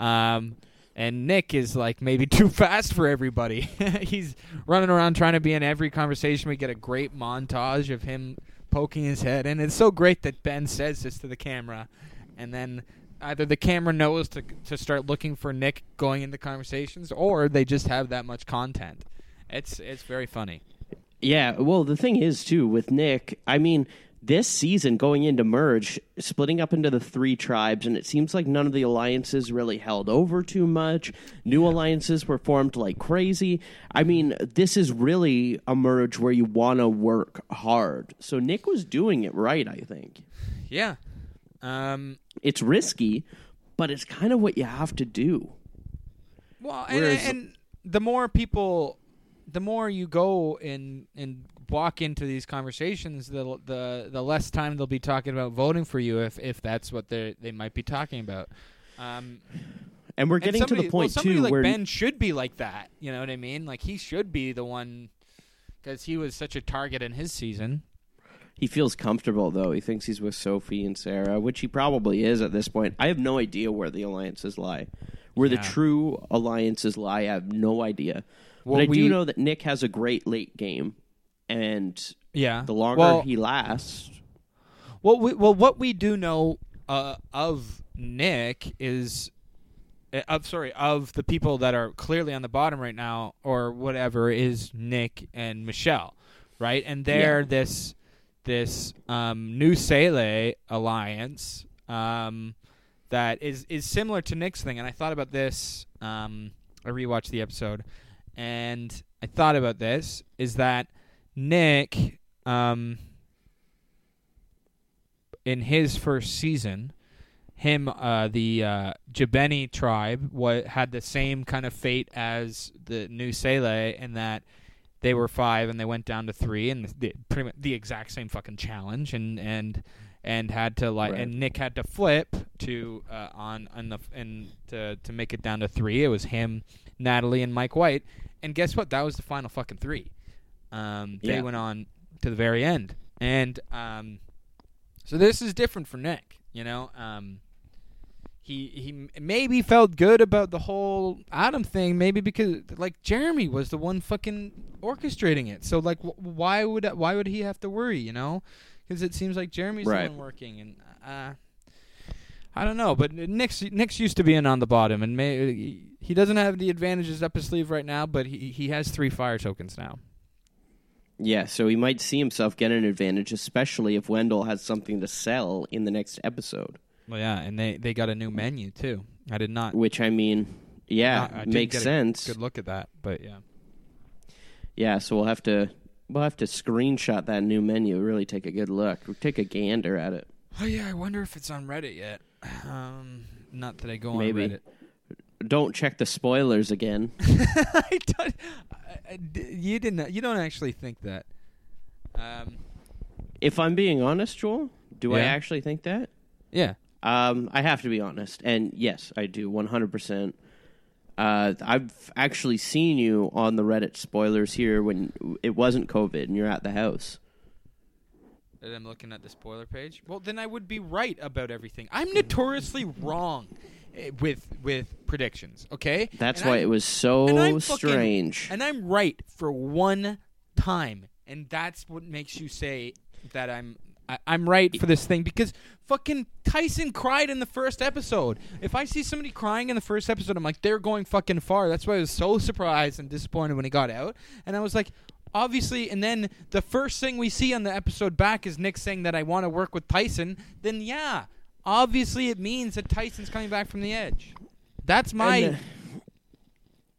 Um and Nick is like maybe too fast for everybody. He's running around trying to be in every conversation. We get a great montage of him poking his head, and it's so great that Ben says this to the camera, and then either the camera knows to to start looking for Nick going into conversations, or they just have that much content. It's it's very funny. Yeah, well, the thing is, too, with Nick, I mean, this season going into Merge, splitting up into the three tribes, and it seems like none of the alliances really held over too much. New alliances were formed like crazy. I mean, this is really a Merge where you want to work hard. So Nick was doing it right, I think. Yeah. Um. It's risky, but it's kind of what you have to do. Well, and, Whereas- and the more people, the more you go and and walk into these conversations, the the the less time they'll be talking about voting for you, if if that's what they they might be talking about. Um, And we're and getting to the point, well, somebody too, like where Ben should be like that. You know what I mean? Like he should be the one because he was such a target in his season. He feels comfortable though. He thinks he's with Sophie and Sarah, which he probably is at this point. I have no idea where the alliances lie. Where the true alliances lie, I have no idea. Well, but I we- do know that Nick has a great late game, and Yeah. the longer well, he lasts, Well, we, well, what we do know uh, of Nick is, uh, of sorry, of the people that are clearly on the bottom right now, or whatever, is Nick and Michelle, right? And they're Yeah. this this um, new Sele alliance um, that is is similar to Nick's thing. And I thought about this. Um, I rewatched the episode, and I thought about this. Is that Nick? Um, in his first season, him, uh, the uh, Jabeni tribe, wa had the same kind of fate as the New Sele in that they were five and they went down to three, and the, pretty much the exact same fucking challenge, and and and had to like, Right. and Nick had to flip to uh, on on the and to to make it down to three. It was him, Natalie, and Mike White, and guess what? That was the final fucking three. Um, they Yeah. went on to the very end, and um, so this is different for Nick. You know, um, he he maybe felt good about the whole Adam thing, maybe because like Jeremy was the one fucking orchestrating it. So like, wh- why would why would he have to worry? You know, because it seems like Jeremy's Right. the one working, and uh, I don't know. But Nick's Nick's used to being on the bottom, and may, he doesn't have the advantages up his sleeve right now, but he he has three fire tokens now. Yeah, so he might see himself get an advantage, especially if Wendell has something to sell in the next episode. Well, yeah, and they they got a new menu too. I did not. Which I mean, yeah, I- I makes sense. Good look at that, but yeah. Yeah, so we'll have to we'll have to screenshot that new menu. Really take a good look. We'll take a gander at it. Oh yeah, I wonder if it's on Reddit yet. Um, not that I go Maybe. on Reddit. Don't check the spoilers again. I don't, I- I d- you didn't. You don't actually think that. Um, If I'm being honest, Joel, do I actually think that? yeah. Um, I have to be honest, and yes, I do, one hundred percent. Uh, I've actually seen you on the Reddit spoilers here when it wasn't COVID and you're at the house. That I'm looking at the spoiler page. Well, then I would be right about everything. I'm notoriously wrong Eh, with with predictions. Okay. That's And why I'm- it was and so fucking- strange. And I'm right for one time, and that's what makes you say that I'm I, I'm right for this thing because fucking Tyson cried in the first episode. If I see somebody crying in the first episode, I'm like, they're going fucking far. That's why I was so surprised and disappointed when he got out. And I was like, obviously, and then the first thing we see on the episode back is Nick saying that I want to work with Tyson. Then yeah, obviously it means that Tyson's coming back from the edge. That's my. Uh,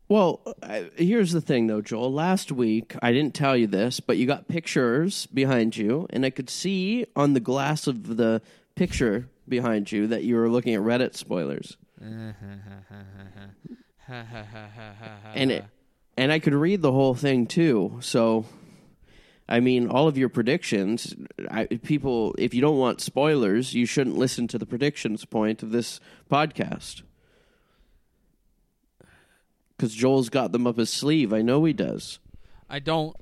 well, uh, here's the thing, though, Joel. Last week, I didn't tell you this, but you got pictures behind you, and I could see on the glass of the picture behind you that you were looking at Reddit spoilers, and it, and I could read the whole thing too. So, I mean, all of your predictions, I, people, if you don't want spoilers, you shouldn't listen to the predictions point of this podcast. Because Joel's got them up his sleeve. I know he does. I don't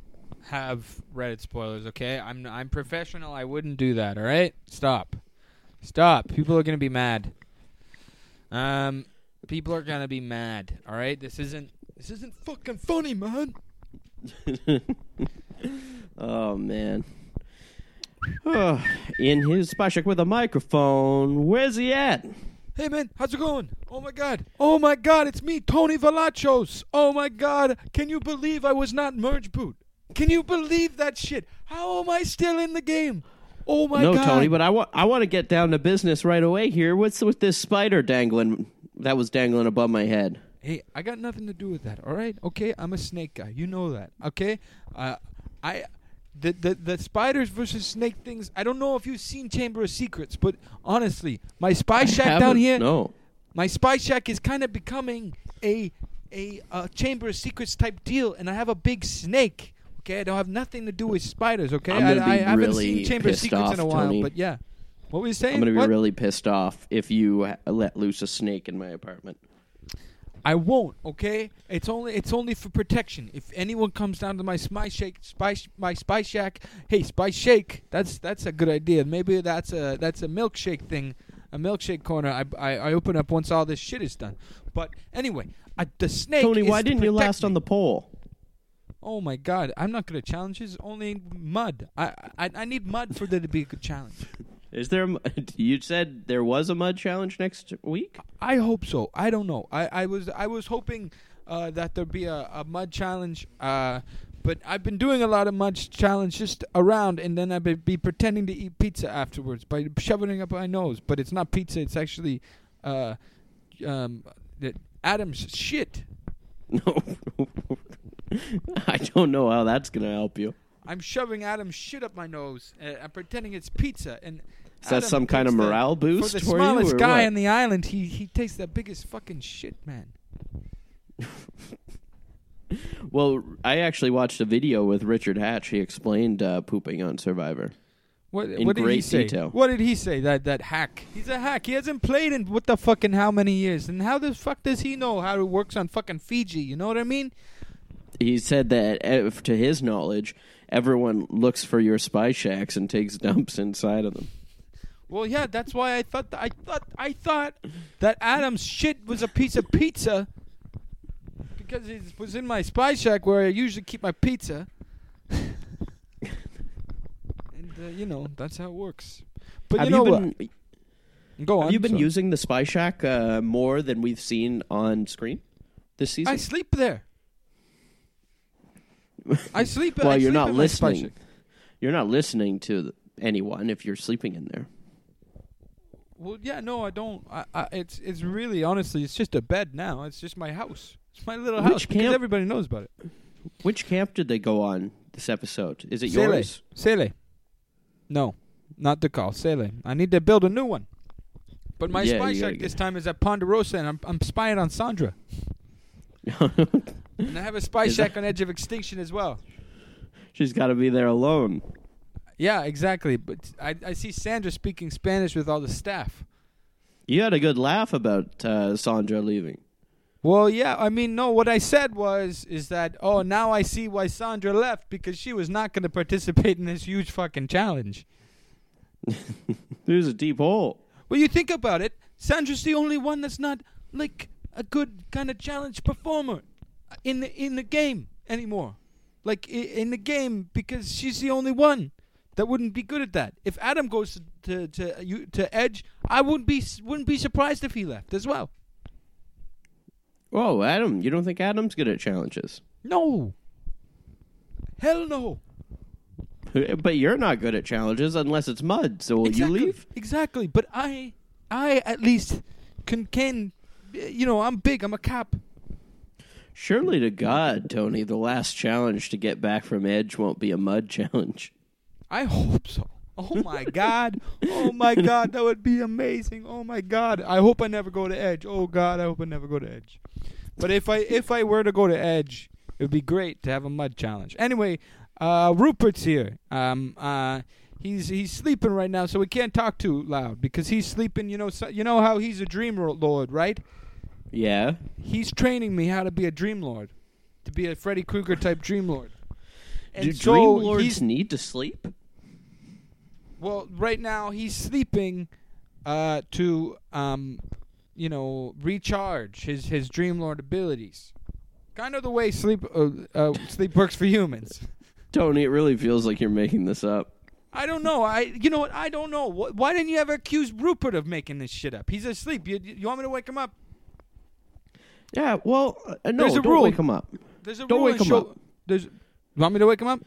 have Reddit spoilers. Okay, I'm I'm professional. I wouldn't do that. All right, stop, stop. People are gonna be mad. Um, people are gonna be mad. All right, this isn't this isn't fucking funny, man. Oh man. Oh, in his spashak with a microphone. Where's he at? Hey man, how's it going? Oh my god. Oh my god, it's me, Tony Vlachos. Oh my god, can you believe I was not merge boot? Can you believe that shit? How am I still in the game? Oh my no, god. No, Tony, but I want I want to get down to business right away here. What's with this spider dangling? That was dangling above my head. Hey, I got nothing to do with that. All right, okay. I'm a snake guy. You know that. Okay. Uh, I, the the the spiders versus snake things. I don't know if you've seen Chamber of Secrets, but honestly, my spy shack down here, No. my spy shack is kind of becoming a a uh, Chamber of Secrets type deal, and I have a big snake. Okay, I don't have nothing to do with spiders. Okay, I'm gonna I, I be haven't really seen Chamber of Secrets in a while, Tony. but yeah. What were you saying? I'm going to be What? really pissed off if you let loose a snake in my apartment. I won't. Okay, it's only it's only for protection. If anyone comes down to my spy shake, spy my spy shack, hey, spy shake. That's that's a good idea. Maybe that's a that's a milkshake thing, a milkshake corner. I I, I open up once all this shit is done. But anyway, I, the snake. Tony, why didn't you last me. on the pole? Oh my God! I'm not gonna challenge. It's only mud. I, I I need mud for there to be a good challenge. Is there? a You said there was a mud challenge next week. I hope so. I don't know. I, I was I was hoping uh, that there'd be a, a mud challenge, uh, but I've been doing a lot of mud challenge just around, and then I'd be, be pretending to eat pizza afterwards by shoving up my nose. But it's not pizza. It's actually uh, um, Adam's shit. No. I don't know how that's going to help you. I'm shoving Adam's shit up my nose. Uh, I'm pretending it's pizza, and Is that Adam some kind of morale boost for the for smallest or guy what? on the island. He he takes the biggest fucking shit, man. Well, I actually watched a video with Richard Hatch. He explained uh, pooping on Survivor. What, In what did he say? detail. What did he say? That that hack. He's a hack. He hasn't played in what the fucking how many years? And how the fuck does he know how it works on fucking Fiji? You know what I mean? He said that, uh, to his knowledge, everyone looks for your spy shacks and takes dumps inside of them. Well, yeah, that's why I thought I thought I thought that Adam's shit was a piece of pizza because it was in my spy shack where I usually keep my pizza. and uh, you know that's how it works. But have you know you what? Go on. have you been sorry. using the spy shack uh, more than we've seen on screen this season? I sleep there. I sleep. well, I you're sleep not in my listening. You're not listening to anyone if you're sleeping in there. Well, yeah, no, I don't. I, I, it's it's really honestly, it's just a bed now. It's just my house. It's my little Which house because camp- everybody knows about it. Which camp did they go on this episode? Is it Sele. yours? Sele. No, not the call. Sele. I need to build a new one. But my Yeah, spy you gotta shack get- this time is at Ponderosa, and I'm I'm spying on Sandra. And I have a spy Is shack that- on Edge of Extinction as well. She's got to be there alone. Yeah, exactly. But I I see Sandra speaking Spanish with all the staff. You had a good laugh about uh, Sandra leaving. Well, yeah, I mean, no, what I said was is that oh, now I see why Sandra left because she was not going to participate in this huge fucking challenge. There's a deep hole. Well, you think about it, Sandra's the only one that's not like a good kind of challenge performer in the in the game anymore. Like i- in the game because she's the only one that wouldn't be good at that. If Adam goes to to to, uh, you, to Edge, I wouldn't be wouldn't be surprised if he left as well. Whoa, Adam! You don't think Adam's good at challenges? No. Hell no. But you're not good at challenges unless it's mud. So will exactly, you leave? Exactly. But I I at least can can uh, you know, I'm big, I'm a cap. Surely to God, Tony, the last challenge to get back from Edge won't be a mud challenge. I hope so. Oh my god. Oh my god, that would be amazing. Oh my god. I hope I never go to Edge. Oh god, I hope I never go to Edge. But if I if I were to go to Edge, it would be great to have a mud challenge. Anyway, uh Rupert's here. Um uh he's he's sleeping right now, so we can't talk too loud because he's sleeping, you know, so, you know how he's a dream lord, right? Yeah. He's training me how to be a dream lord. To be a Freddy Krueger type dream lord. And Do so Dream Lords need to sleep? Well, right now he's sleeping uh, to, um, you know, recharge his his Dream Lord abilities. Kind of the way sleep uh, uh, sleep works for humans. Tony, it really feels like you're making this up. I don't know. I you know what? I don't know. Why didn't you ever accuse Rupert of making this shit up? He's asleep. You, you want me to wake him up? Yeah, well, uh, no, There's a don't rule. wake him up. There's a Don't rule wake in him show- up. There's. You want me to wake him up?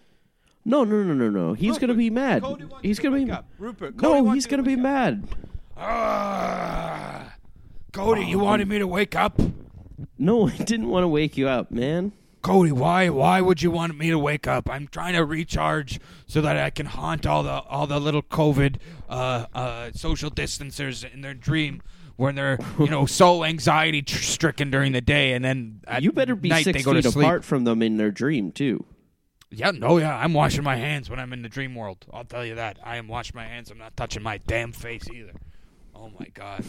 No, no, no, no, no. He's gonna be mad. Cody wants He's you to gonna be wake up. Rupert. Cody No, wants he's you to gonna be wake up. mad. Ah, Cody, you wanted me to wake up? No, I didn't want to wake you up, man. Cody, why why would you want me to wake up? I'm trying to recharge so that I can haunt all the all the little COVID uh, uh, social distancers in their dream when they're you know so anxiety stricken during the day and then at you better be night six they go feet to sleep. apart from them in their dream too. Yeah, no, yeah, I'm washing my hands when I'm in the dream world. I'll tell you that. I am washing my hands. I'm not touching my damn face either. Oh my god.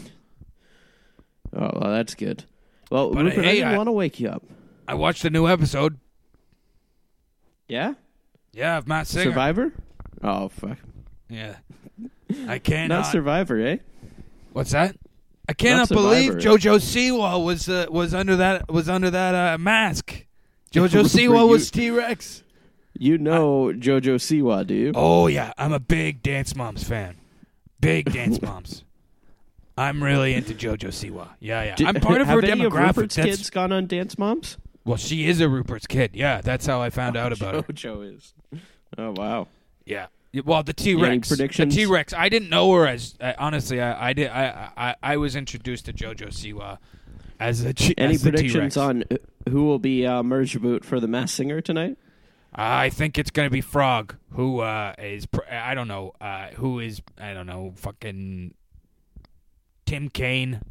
Oh, well, that's good. Well, But, Rupert, I hey, didn't I- want to wake you up. I watched the new episode. Yeah, Yeah, of Masked Singer. Survivor. Oh fuck, Yeah. I can't. not Survivor, eh? What's that? I cannot believe JoJo Siwa was uh, was under that was under that uh, mask. JoJo Siwa was T Rex. You know JoJo Siwa, do you? Oh yeah, I'm a big Dance Moms fan. Big Dance Moms. I'm really into JoJo Siwa. Yeah, yeah. Did- I'm part of her have any of. Rupert's kids gone on Dance Moms? well, she is a Rupert's kid. Yeah, that's how I found out about her. JoJo is. Oh wow. Yeah. Well, the T Rex. The? T Rex. I didn't know her as uh, honestly. I, I did. I, I I was introduced to JoJo Siwa as a G- Any as predictions on who will be uh, merge boot for the Masked Singer tonight? I think it's gonna be Frog, who uh, is pr- I don't know, uh, who is I don't know, fucking Tim Kaine.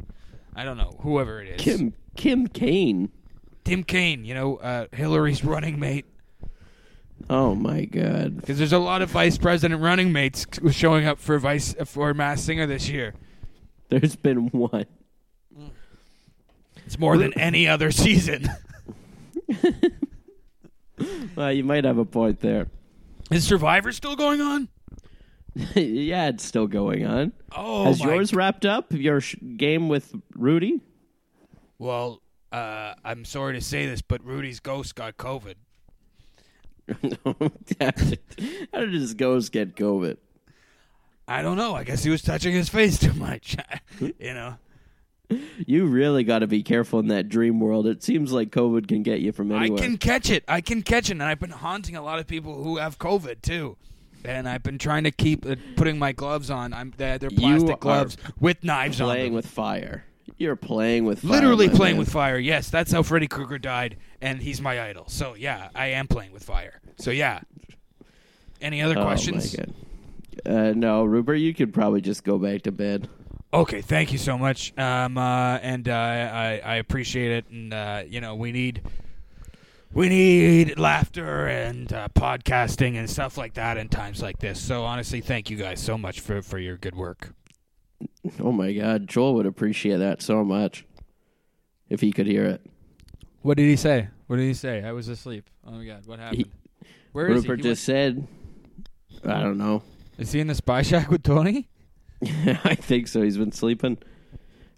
I don't know, whoever it is. Kim Kim Kane. Tim Kaine, you know, uh, Hillary's running mate. Oh my god. Because there's a lot of vice president running mates showing up for vice for Masked Singer this year. There's been one. It's more than any other season. Well, you might have a point there. Is Survivor still going on? yeah, it's still going on. Oh, Has yours wrapped up? Your sh- game with Rudy? Well, uh, I'm sorry to say this, but Rudy's ghost got COVID. How did his ghost get COVID? I don't know. I guess he was touching his face too much. you know. You really got to be careful in that dream world. It seems like COVID can get you from anywhere. I can catch it. I can catch it, and I've been haunting a lot of people who have COVID too. And I've been trying to keep uh, putting my gloves on. I'm they're, plastic gloves with knives on playing with fire. You're playing with fire. Literally playing man. with fire. Yes, that's how Freddy Krueger died, and he's my idol. So yeah, I am playing with fire. So yeah. Any other Oh, my questions? God. Uh, no, Rupert, you could probably just go back to bed. Okay, thank you so much. Um, uh, and uh, I I appreciate it. And uh, you know, we need we need laughter and uh, podcasting and stuff like that in times like this. So honestly, thank you guys so much for for your good work. Oh my God, Joel would appreciate that so much if he could hear it. What did he say? What did he say? I was asleep. Oh my god, what happened? Where is Rupert he? he just said, I don't know. is he in the spy shack with Tony? I think so. He's been sleeping.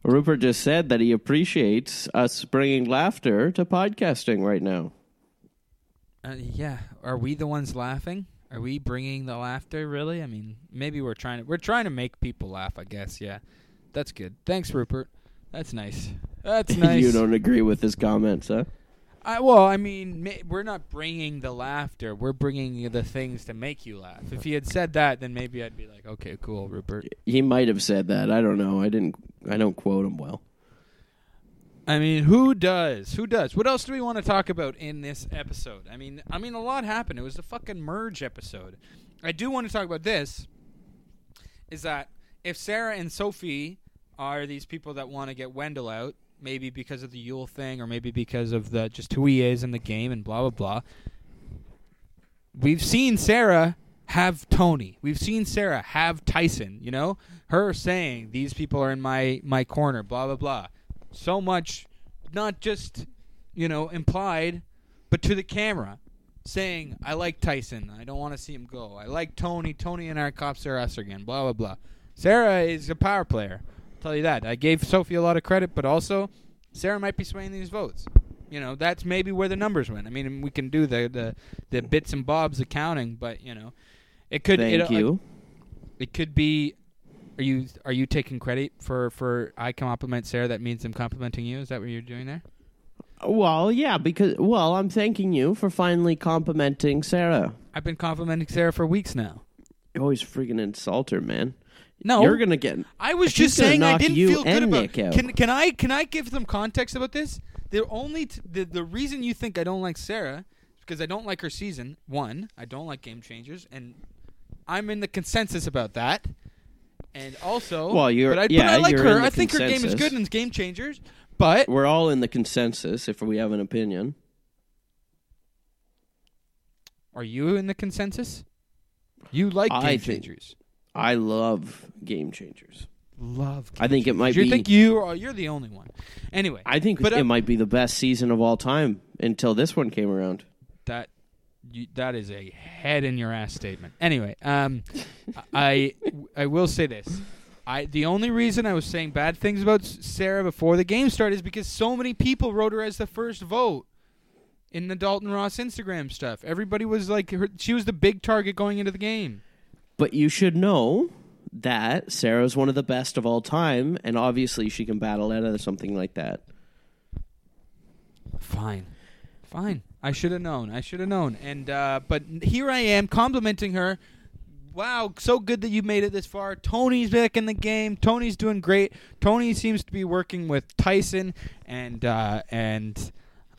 Rupert just said that he appreciates us bringing laughter to podcasting right now. Uh, yeah. Are we the ones laughing? Are we bringing the laughter? Really? I mean, maybe we're trying to. We're trying to make people laugh. I guess. Yeah. That's good. Thanks, Rupert. That's nice. That's nice. you don't agree with his comments, huh? I, well, I mean, ma- we're not bringing the laughter. We're bringing the things to make you laugh. If he had said that, then maybe I'd be like, okay, cool, Rupert. He might have said that. I don't know. I didn't. I don't quote him well. I mean, who does? Who does? What else do we want to talk about in this episode? I mean, I mean, a lot happened. It was the fucking merge episode. I do want to talk about this. Is that if Sarah and Sophie are these people that want to get Wendell out, maybe because of the Yul thing, or maybe because of the just who he is in the game, and blah blah blah. We've seen Sarah have Tony. We've seen Sarah have Tyson. You know, her saying these people are in my my corner. Blah blah blah so much not just you know implied but to the camera saying i like tyson. I don't want to see him go. I like tony. Tony and our cops are us again. Blah blah blah. Sarah is a power player. I'll tell you that. I gave sophie a lot of credit but also sarah might be swaying these votes. You know that's maybe where the numbers went. I mean we can do the the, the bits and bobs accounting but you know it could Thank it, uh, you. it could be. Are you are you taking credit for for I compliment Sarah? That means I'm complimenting you. Is that what you're doing there? Well, yeah, because well, I'm thanking you for finally complimenting Sarah. I've been complimenting Sarah for weeks now. You always freaking insult her, man. No, You're gonna get. I was just saying I didn't feel good about. Nick out. Can can I can I give some context about this? The only t- the the reason you think I don't like Sarah is because I don't like her season. One, I don't like Game Changers, and I'm in the consensus about that. And also, Well, you're- but I, yeah, but I like her. I think her game is consensus. good in Game Changers, but We're all in the consensus if we have an opinion. Are you in the consensus? You like I game think- changers. I love game changers. Love. I think it might you be. think you are? You're the only one. Anyway, I think But, it uh, might be the best season of all time until this one came around. that you, that is a head in your ass statement. Anyway, um, I I will say this. I the only reason I was saying bad things about Sarah before the game started is because so many people wrote her as the first vote in the Dalton Ross Instagram stuff. Everybody was like, her, she was the big target going into the game. But you should know that Sarah's one of the best of all time, and obviously she can battle out of something like that. Fine, fine. I should have known. I should have known. And uh, but here I am complimenting her. Wow, so good that you made it this far. Tony's back in the game. Tony's doing great. Tony seems to be working with Tyson and uh, and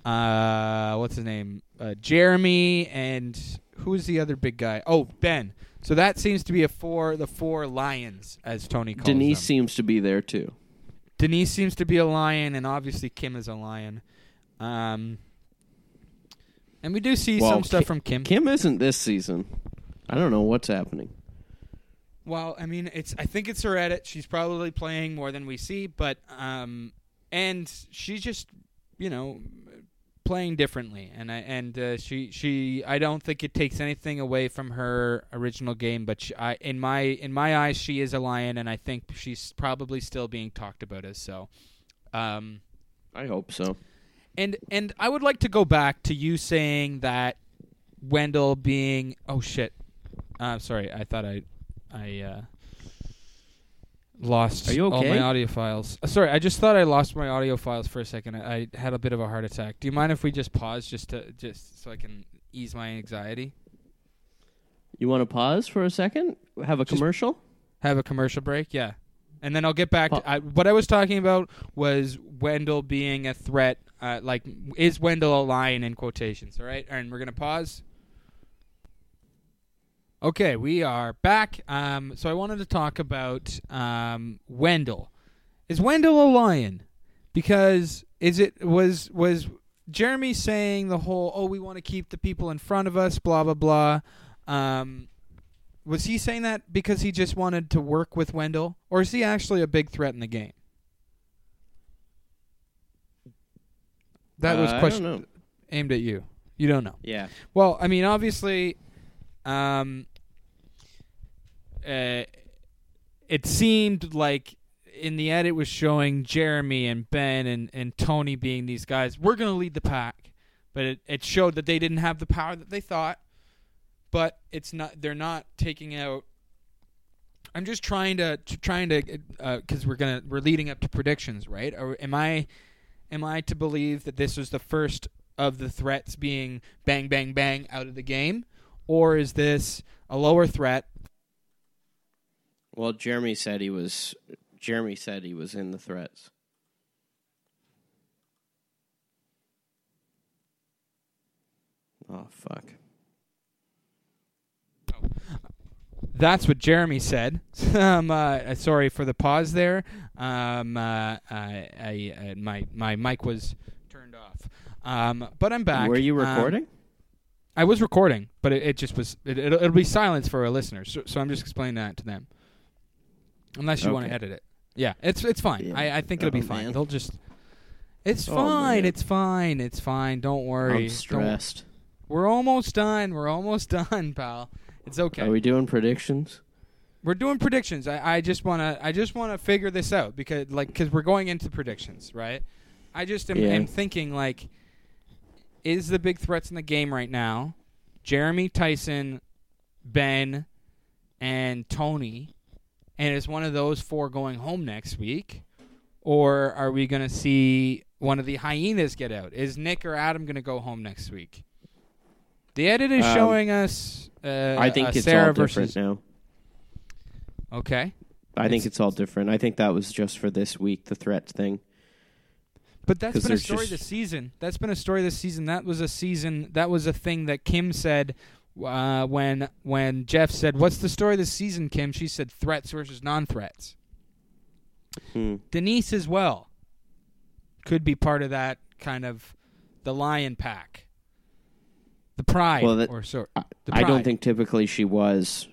uh, what's his name? Uh, Jeremy and who's the other big guy? Oh, Ben. So that seems to be a four, the four lions, as Tony calls Denise them. seems to be there too. Denise seems to be a lion, and obviously Kim is a lion. Um, and we do see Well, some stuff Ki- from Kim. Kim isn't this season. I don't know what's happening. Well, I mean, it's I think it's her edit. She's probably playing more than we see, but um, and she's just you know playing differently, and I and uh, she she I don't think it takes anything away from her original game, but she, I in my in my eyes she is a lion, and I think she's probably still being talked about as so. Um, I hope so. And and I would like to go back to you saying that Wendell being oh shit. I'm uh, sorry, I thought I I uh, lost Are you all my audio files. Uh, sorry, I just thought I lost my audio files for a second. I, I had a bit of a heart attack. Do you mind if we just pause just to just so I can ease my anxiety? You want to pause for a second? Have a Just- commercial? Have a commercial break, yeah. And then I'll get back. Pa- To, I, what I was talking about was Wendell being a threat. Uh, like, is Wendell a lion in quotations? All right, and we're gonna pause. Okay, we are back. Um, so I wanted to talk about um, Wendell. Is Wendell a lion? Because is it was was Jeremy saying the whole oh we want to keep the people in front of us blah blah blah. Um, was he saying that because he just wanted to work with Wendell, or is he actually a big threat in the game? That was Uh, I question know. aimed at you. You don't know. Yeah. Well, I mean, obviously, um, uh, it seemed like in the end it was showing Jeremy and Ben and, and Tony being these guys. We're going to lead the pack, but it, it showed that they didn't have the power that they thought. But it's not. They're not taking out. I'm just trying to, to trying to because we're gonna we're leading up to predictions, right? Or am I am I to believe that this was the first of the threats being bang bang bang out of the game, or is this a lower threat? Well, Jeremy said he was. Jeremy said he was in the threats. Oh fuck. That's what Jeremy said. um, uh, sorry for the pause there. Um, uh, I, I, uh, my my mic was turned off. Um, but I'm back. Were you Um, recording? I was recording, but it, it just was. It, it'll, it'll be silence for our listeners, so, so I'm just explaining that to them. Unless you want to edit it, yeah, it's it's fine. Yeah. I, I think it'll be Oh, fine. man. They'll just. It's Oh, fine. man. It's fine. It's fine. Don't worry. I'm Don't- stressed. We're almost done. We're almost done, pal. It's okay. Are we doing predictions? We're doing predictions. I, I just wanna I just wanna figure this out because like because we're going into predictions, right? I just am, Yeah. am thinking like, is the big threats in the game right now, Jeremy Tyson, Ben, and Tony, and is one of those four going home next week, or are we gonna see one of the hyenas get out? Is Nick or Adam gonna go home next week? The edit is Um, showing us. Uh, I think uh, it's Sarah all different versus. now. Okay. I think It's- all different. I think that was just for this week, the threat thing. But that's been a story just- this season. That's been a story this season. That was a season. That was a thing that Kim said uh, when when Jeff said, "What's the story this season?" Kim, she said, "Threats versus non-threats." Hmm. Denise as well could be part of that kind of the lion pack, the pride, Well, that- or so. I don't think typically she was.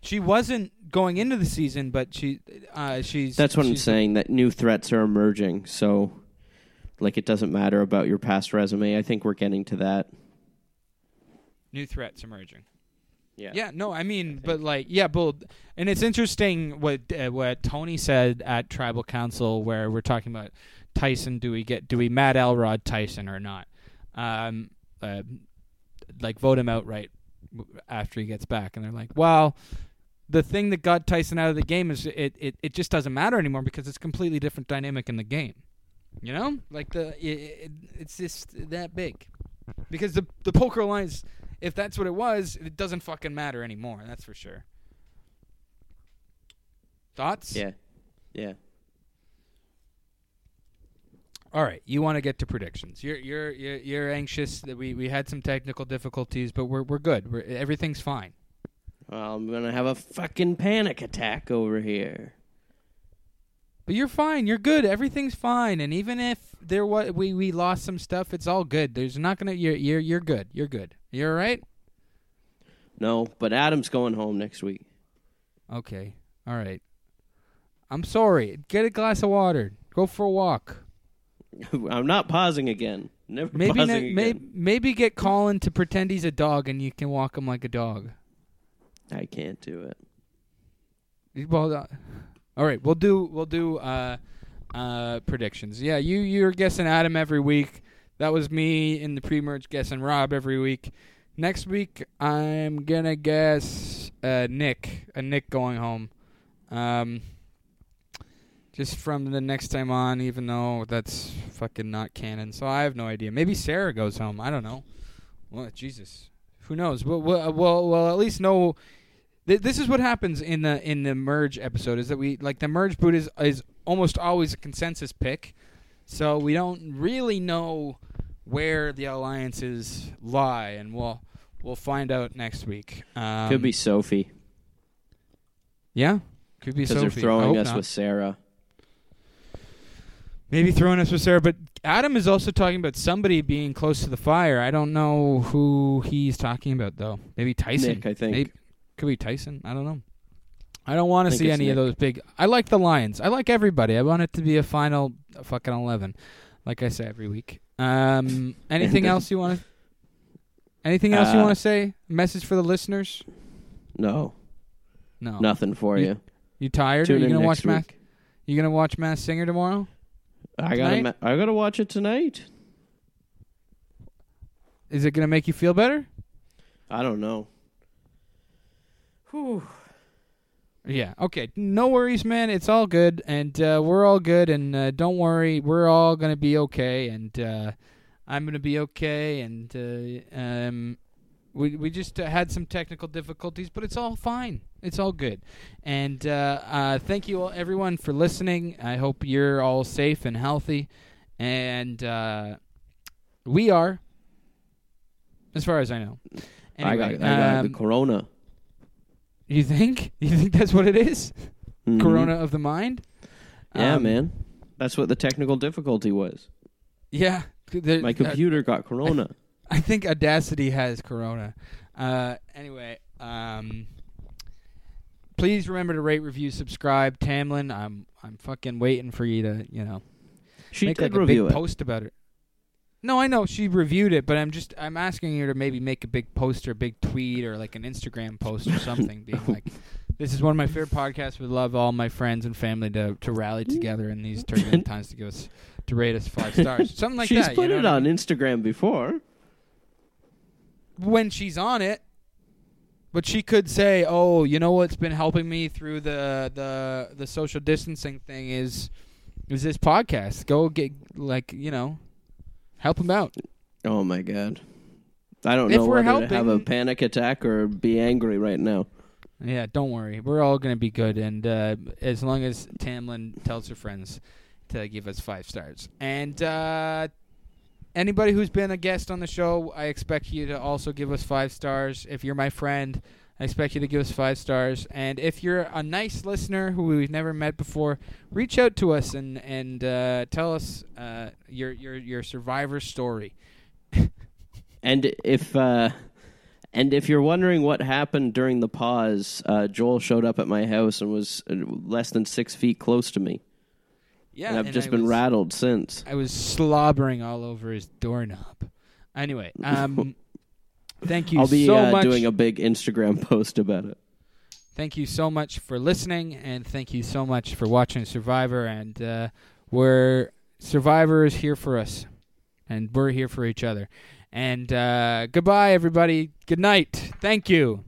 She wasn't going into the season, but she uh, she's. That's what I'm she's- saying. That new threats are emerging. So, like, it doesn't matter about your past resume. I think we're getting to that. New threats emerging. Yeah. Yeah, no, I mean, but like, yeah, but and it's interesting what uh, what Tony said at Tribal Council, where we're talking about Tyson. Do we get do we Matt Elrod Tyson or not? Um, uh, like vote him outright w- after he gets back, and they're like, well, the thing that got Tyson out of the game is it it, it just doesn't matter anymore because it's completely different dynamic in the game. You know, like the it, it, it's just that big because the the poker alliance if that's what it was, it doesn't fucking matter anymore. That's for sure. Thoughts? Yeah. Yeah. All right, you want to get to predictions. You're you're you're, you're anxious that we, we had some technical difficulties, but we're we're good. We're, everything's fine. I'm gonna have a fucking panic attack over here. But you're fine. You're good. Everything's fine. And even if there was we, we lost some stuff, it's all good. There's not gonna you're you're you're good. You're good. You're all right. No, but Adam's going home next week. Okay. All right. I'm sorry. Get a glass of water. Go for a walk. I'm not pausing again. Never Maybe pausing ne- again. may- maybe get Colin to pretend he's a dog and you can walk him like a dog. I can't do it. Well, uh, all right, we'll do we'll do uh, uh, predictions. Yeah, you you're guessing Adam every week. That was me in the pre-merge guessing Rob every week. Next week I'm gonna guess uh, Nick, a Nick going home. Um, just from the next time on, even though that's fucking not canon. So I have no idea. Maybe Sarah goes home. I don't know. Well, Jesus, who knows? Well, well, well, well at least know. Th- this is what happens in the in the merge episode is that we like the merge boot is is almost always a consensus pick, so we don't really know where the alliances lie, and we'll we'll find out next week. Um, Could be Sophie yeah, could be because they're throwing us not. with Sarah. Maybe throwing us with Sarah, but Adam is also talking about somebody being close to the fire. I don't know who he's talking about though. Maybe Tyson. Nick, I think. Maybe, could be Tyson. I don't know. I don't want to see it's any of those big. I like the Lions. I like everybody. I want it to be a final fucking eleven, like I say every week. Um, anything else you want to? Anything else you Uh, want to say? Message for the listeners? No, No. nothing for You- you. You tired? Tune Are you gonna next watch Mass? You gonna watch Masked Singer tomorrow? I gotta, ma- I gotta watch it tonight. Is it gonna make you feel better? I don't know. Whew. Yeah. Okay. No worries, man. It's all good, and uh, we're all good. And uh, don't worry, we're all gonna be okay. And uh, I'm gonna be okay. And uh, um, we we just uh, had some technical difficulties, but it's all fine. It's all good. And uh, uh, thank you all, everyone for listening. I hope you're all safe and healthy. And uh, we are, as far as I know. I got, I got the um, corona. You think? You think that's what it is? Mhm. Corona of the mind. Yeah, Um, man. That's what the technical difficulty was. Yeah, there- My uh, computer got corona. I think Audacity has Corona. Uh, anyway, um, please remember to rate, review, subscribe. Tamlin, I'm I'm fucking waiting for you to you know She make did like a review big it. post about it. No, I know she reviewed it, but I'm just I'm asking her to maybe make a big post or a big tweet or like an Instagram post or something, being like, "This is one of my favorite podcasts. Would love all my friends and family to to rally together in these turbulent times to give us to rate us five stars, something like She's that." put you know it what I on mean? Instagram before. when she's on it. But she could say, "Oh, you know what's been helping me through the the the social distancing thing is is this podcast. Go get like you know, help him out." Oh my god. I don't know If know we're whether to have a panic attack or be angry right now. Yeah, don't worry. We're all gonna be good, and uh, as long as Tamlin tells her friends to give us five stars, and uh, anybody who's been a guest on the show, I expect you to also give us five stars. If you're my friend, I expect you to give us five stars. And if you're a nice listener who we've never met before, reach out to us and and uh, tell us uh, your your your survivor story. And if uh and if you're wondering what happened during the pause, uh, Joel showed up at my house and was uh, less than six feet close to me, Yeah, and I've and just I been was- rattled since. I was slobbering all over his doorknob. Anyway, um, thank you I'll be so uh, much. doing a big Instagram post about it. thank you so much for listening, and thank you so much for watching Survivor. And uh, we're Survivor is here for us, and we're here for each other. And uh, goodbye, everybody. Good night. Thank you.